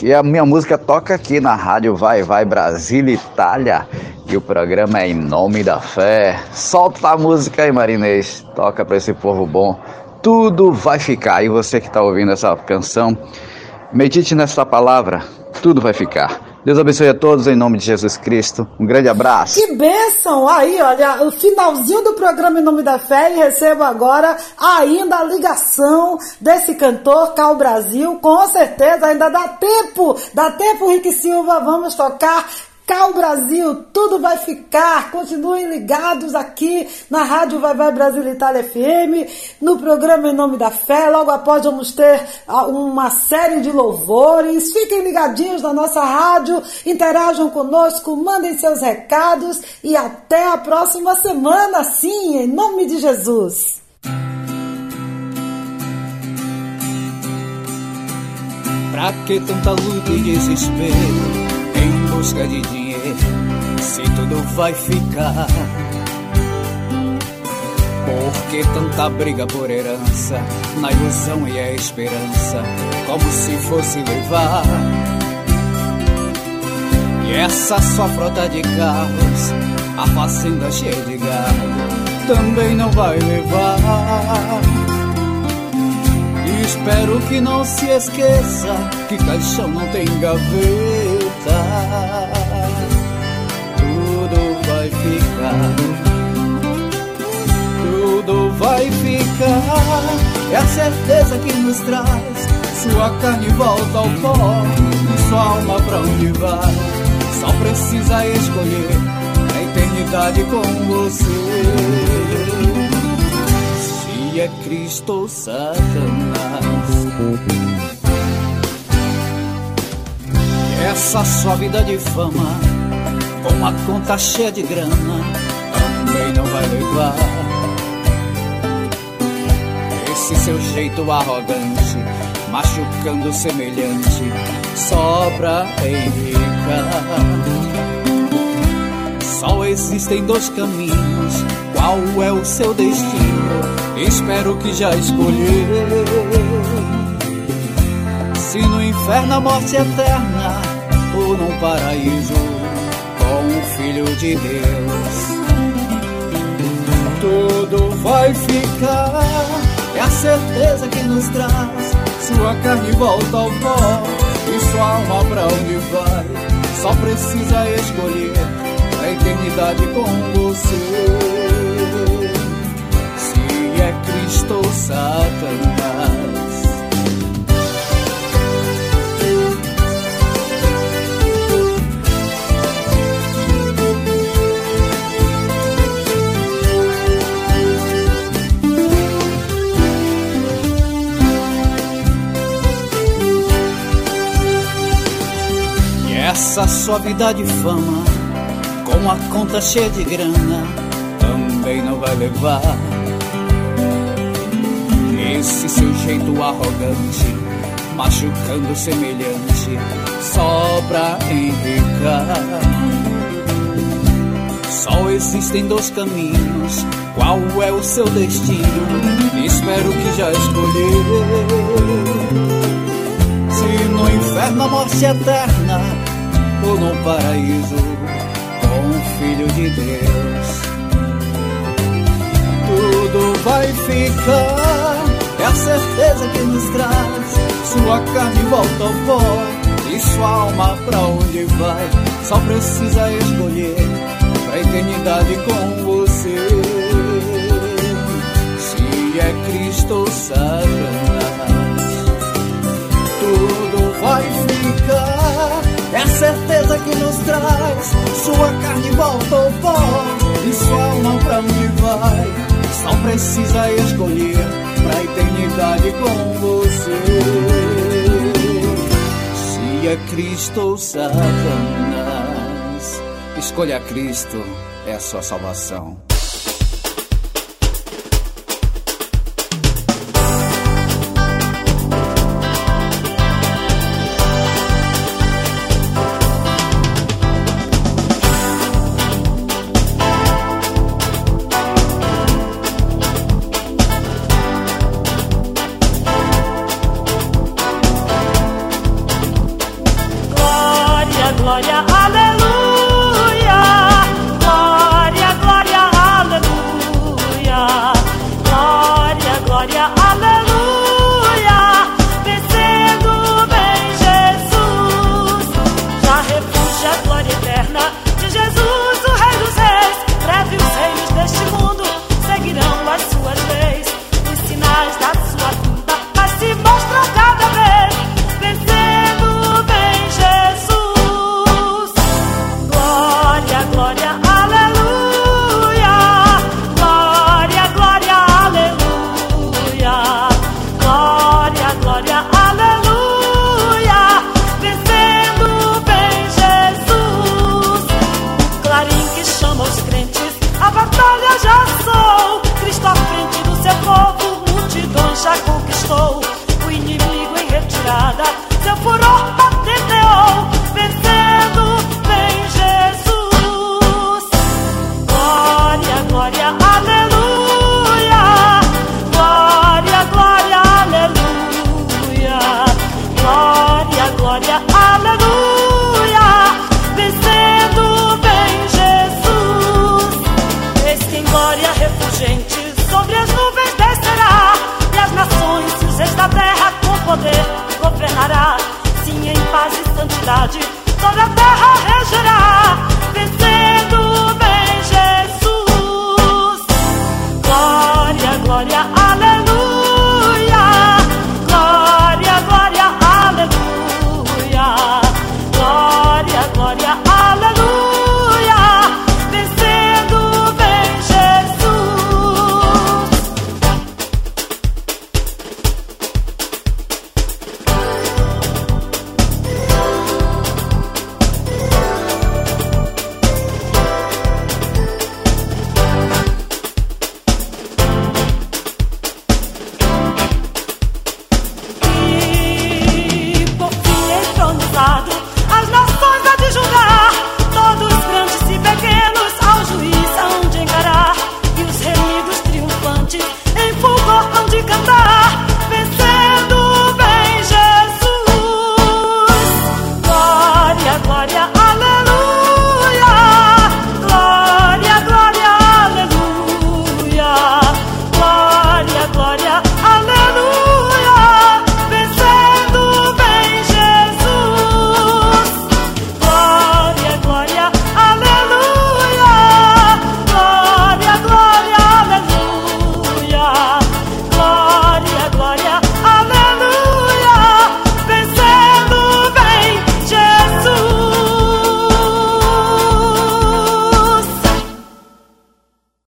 E a minha música toca aqui na rádio Vai Vai Brasília, Itália, e o programa é Em Nome da Fé. Solta a música aí, Marinês, toca para esse povo bom, tudo vai ficar. E você que está ouvindo essa canção, medite nessa palavra, tudo vai ficar. Deus abençoe a todos em nome de Jesus Cristo. Um grande abraço. Que bênção! Aí, olha, o finalzinho do programa Em Nome da Fé e recebo agora ainda a ligação desse cantor Cal Brasil. Com certeza ainda dá tempo, dá tempo, Rick Silva, vamos tocar Cal Brasil, tudo vai ficar. Continuem ligados aqui na Rádio Vai Vai Brasil Itália FM, no programa Em Nome da Fé. Logo após vamos ter ah, uma série de louvores. Fiquem ligadinhos na nossa rádio, interajam conosco, mandem seus recados e até a próxima semana, sim, em nome de Jesus. Pra que tanta luta e desespero? Busca de dinheiro se tudo vai ficar? Por que tanta briga por herança, na ilusão e a esperança, como se fosse levar? E essa sua frota de carros, a fazenda cheia de gado, também não vai levar. Espero que não se esqueça que caixão não tem gaveta. Tudo vai ficar, tudo vai ficar é a certeza que nos traz. Sua carne volta ao pó, e sua alma pra onde vai. Só precisa escolher a eternidade com você. Se é Cristo ou Satanás. Essa sua vida de fama, com uma conta cheia de grana, também não vai levar. Esse seu jeito arrogante, machucando semelhante, só pra enricar. Só existem dois caminhos, qual é o seu destino? Espero que já escolheu. Inferno a morte eterna ou num paraíso com o Filho de Deus. Tudo vai ficar, é a certeza que nos traz. Sua carne volta ao pó e sua alma pra onde vai. Só precisa escolher a eternidade com você. Se é Cristo ou Satanás. Essa sua vida de fama, com a conta cheia de grana, também não vai levar. Esse seu jeito arrogante, machucando semelhante, só pra enricar. Só existem dois caminhos, qual é o seu destino? Espero que já escolheu. Se no inferno a morte eterna no paraíso com o Filho de Deus. Tudo vai ficar, é a certeza que nos traz. Sua carne volta ao pó e sua alma pra onde vai. Só precisa escolher pra eternidade com você. Se é Cristo Satanás, tudo vai ficar é a certeza que nos traz. Sua carne volta ao pó e sua alma pra onde vai. Só precisa escolher pra eternidade com você. Se é Cristo ou Satanás, escolha Cristo, é a sua salvação.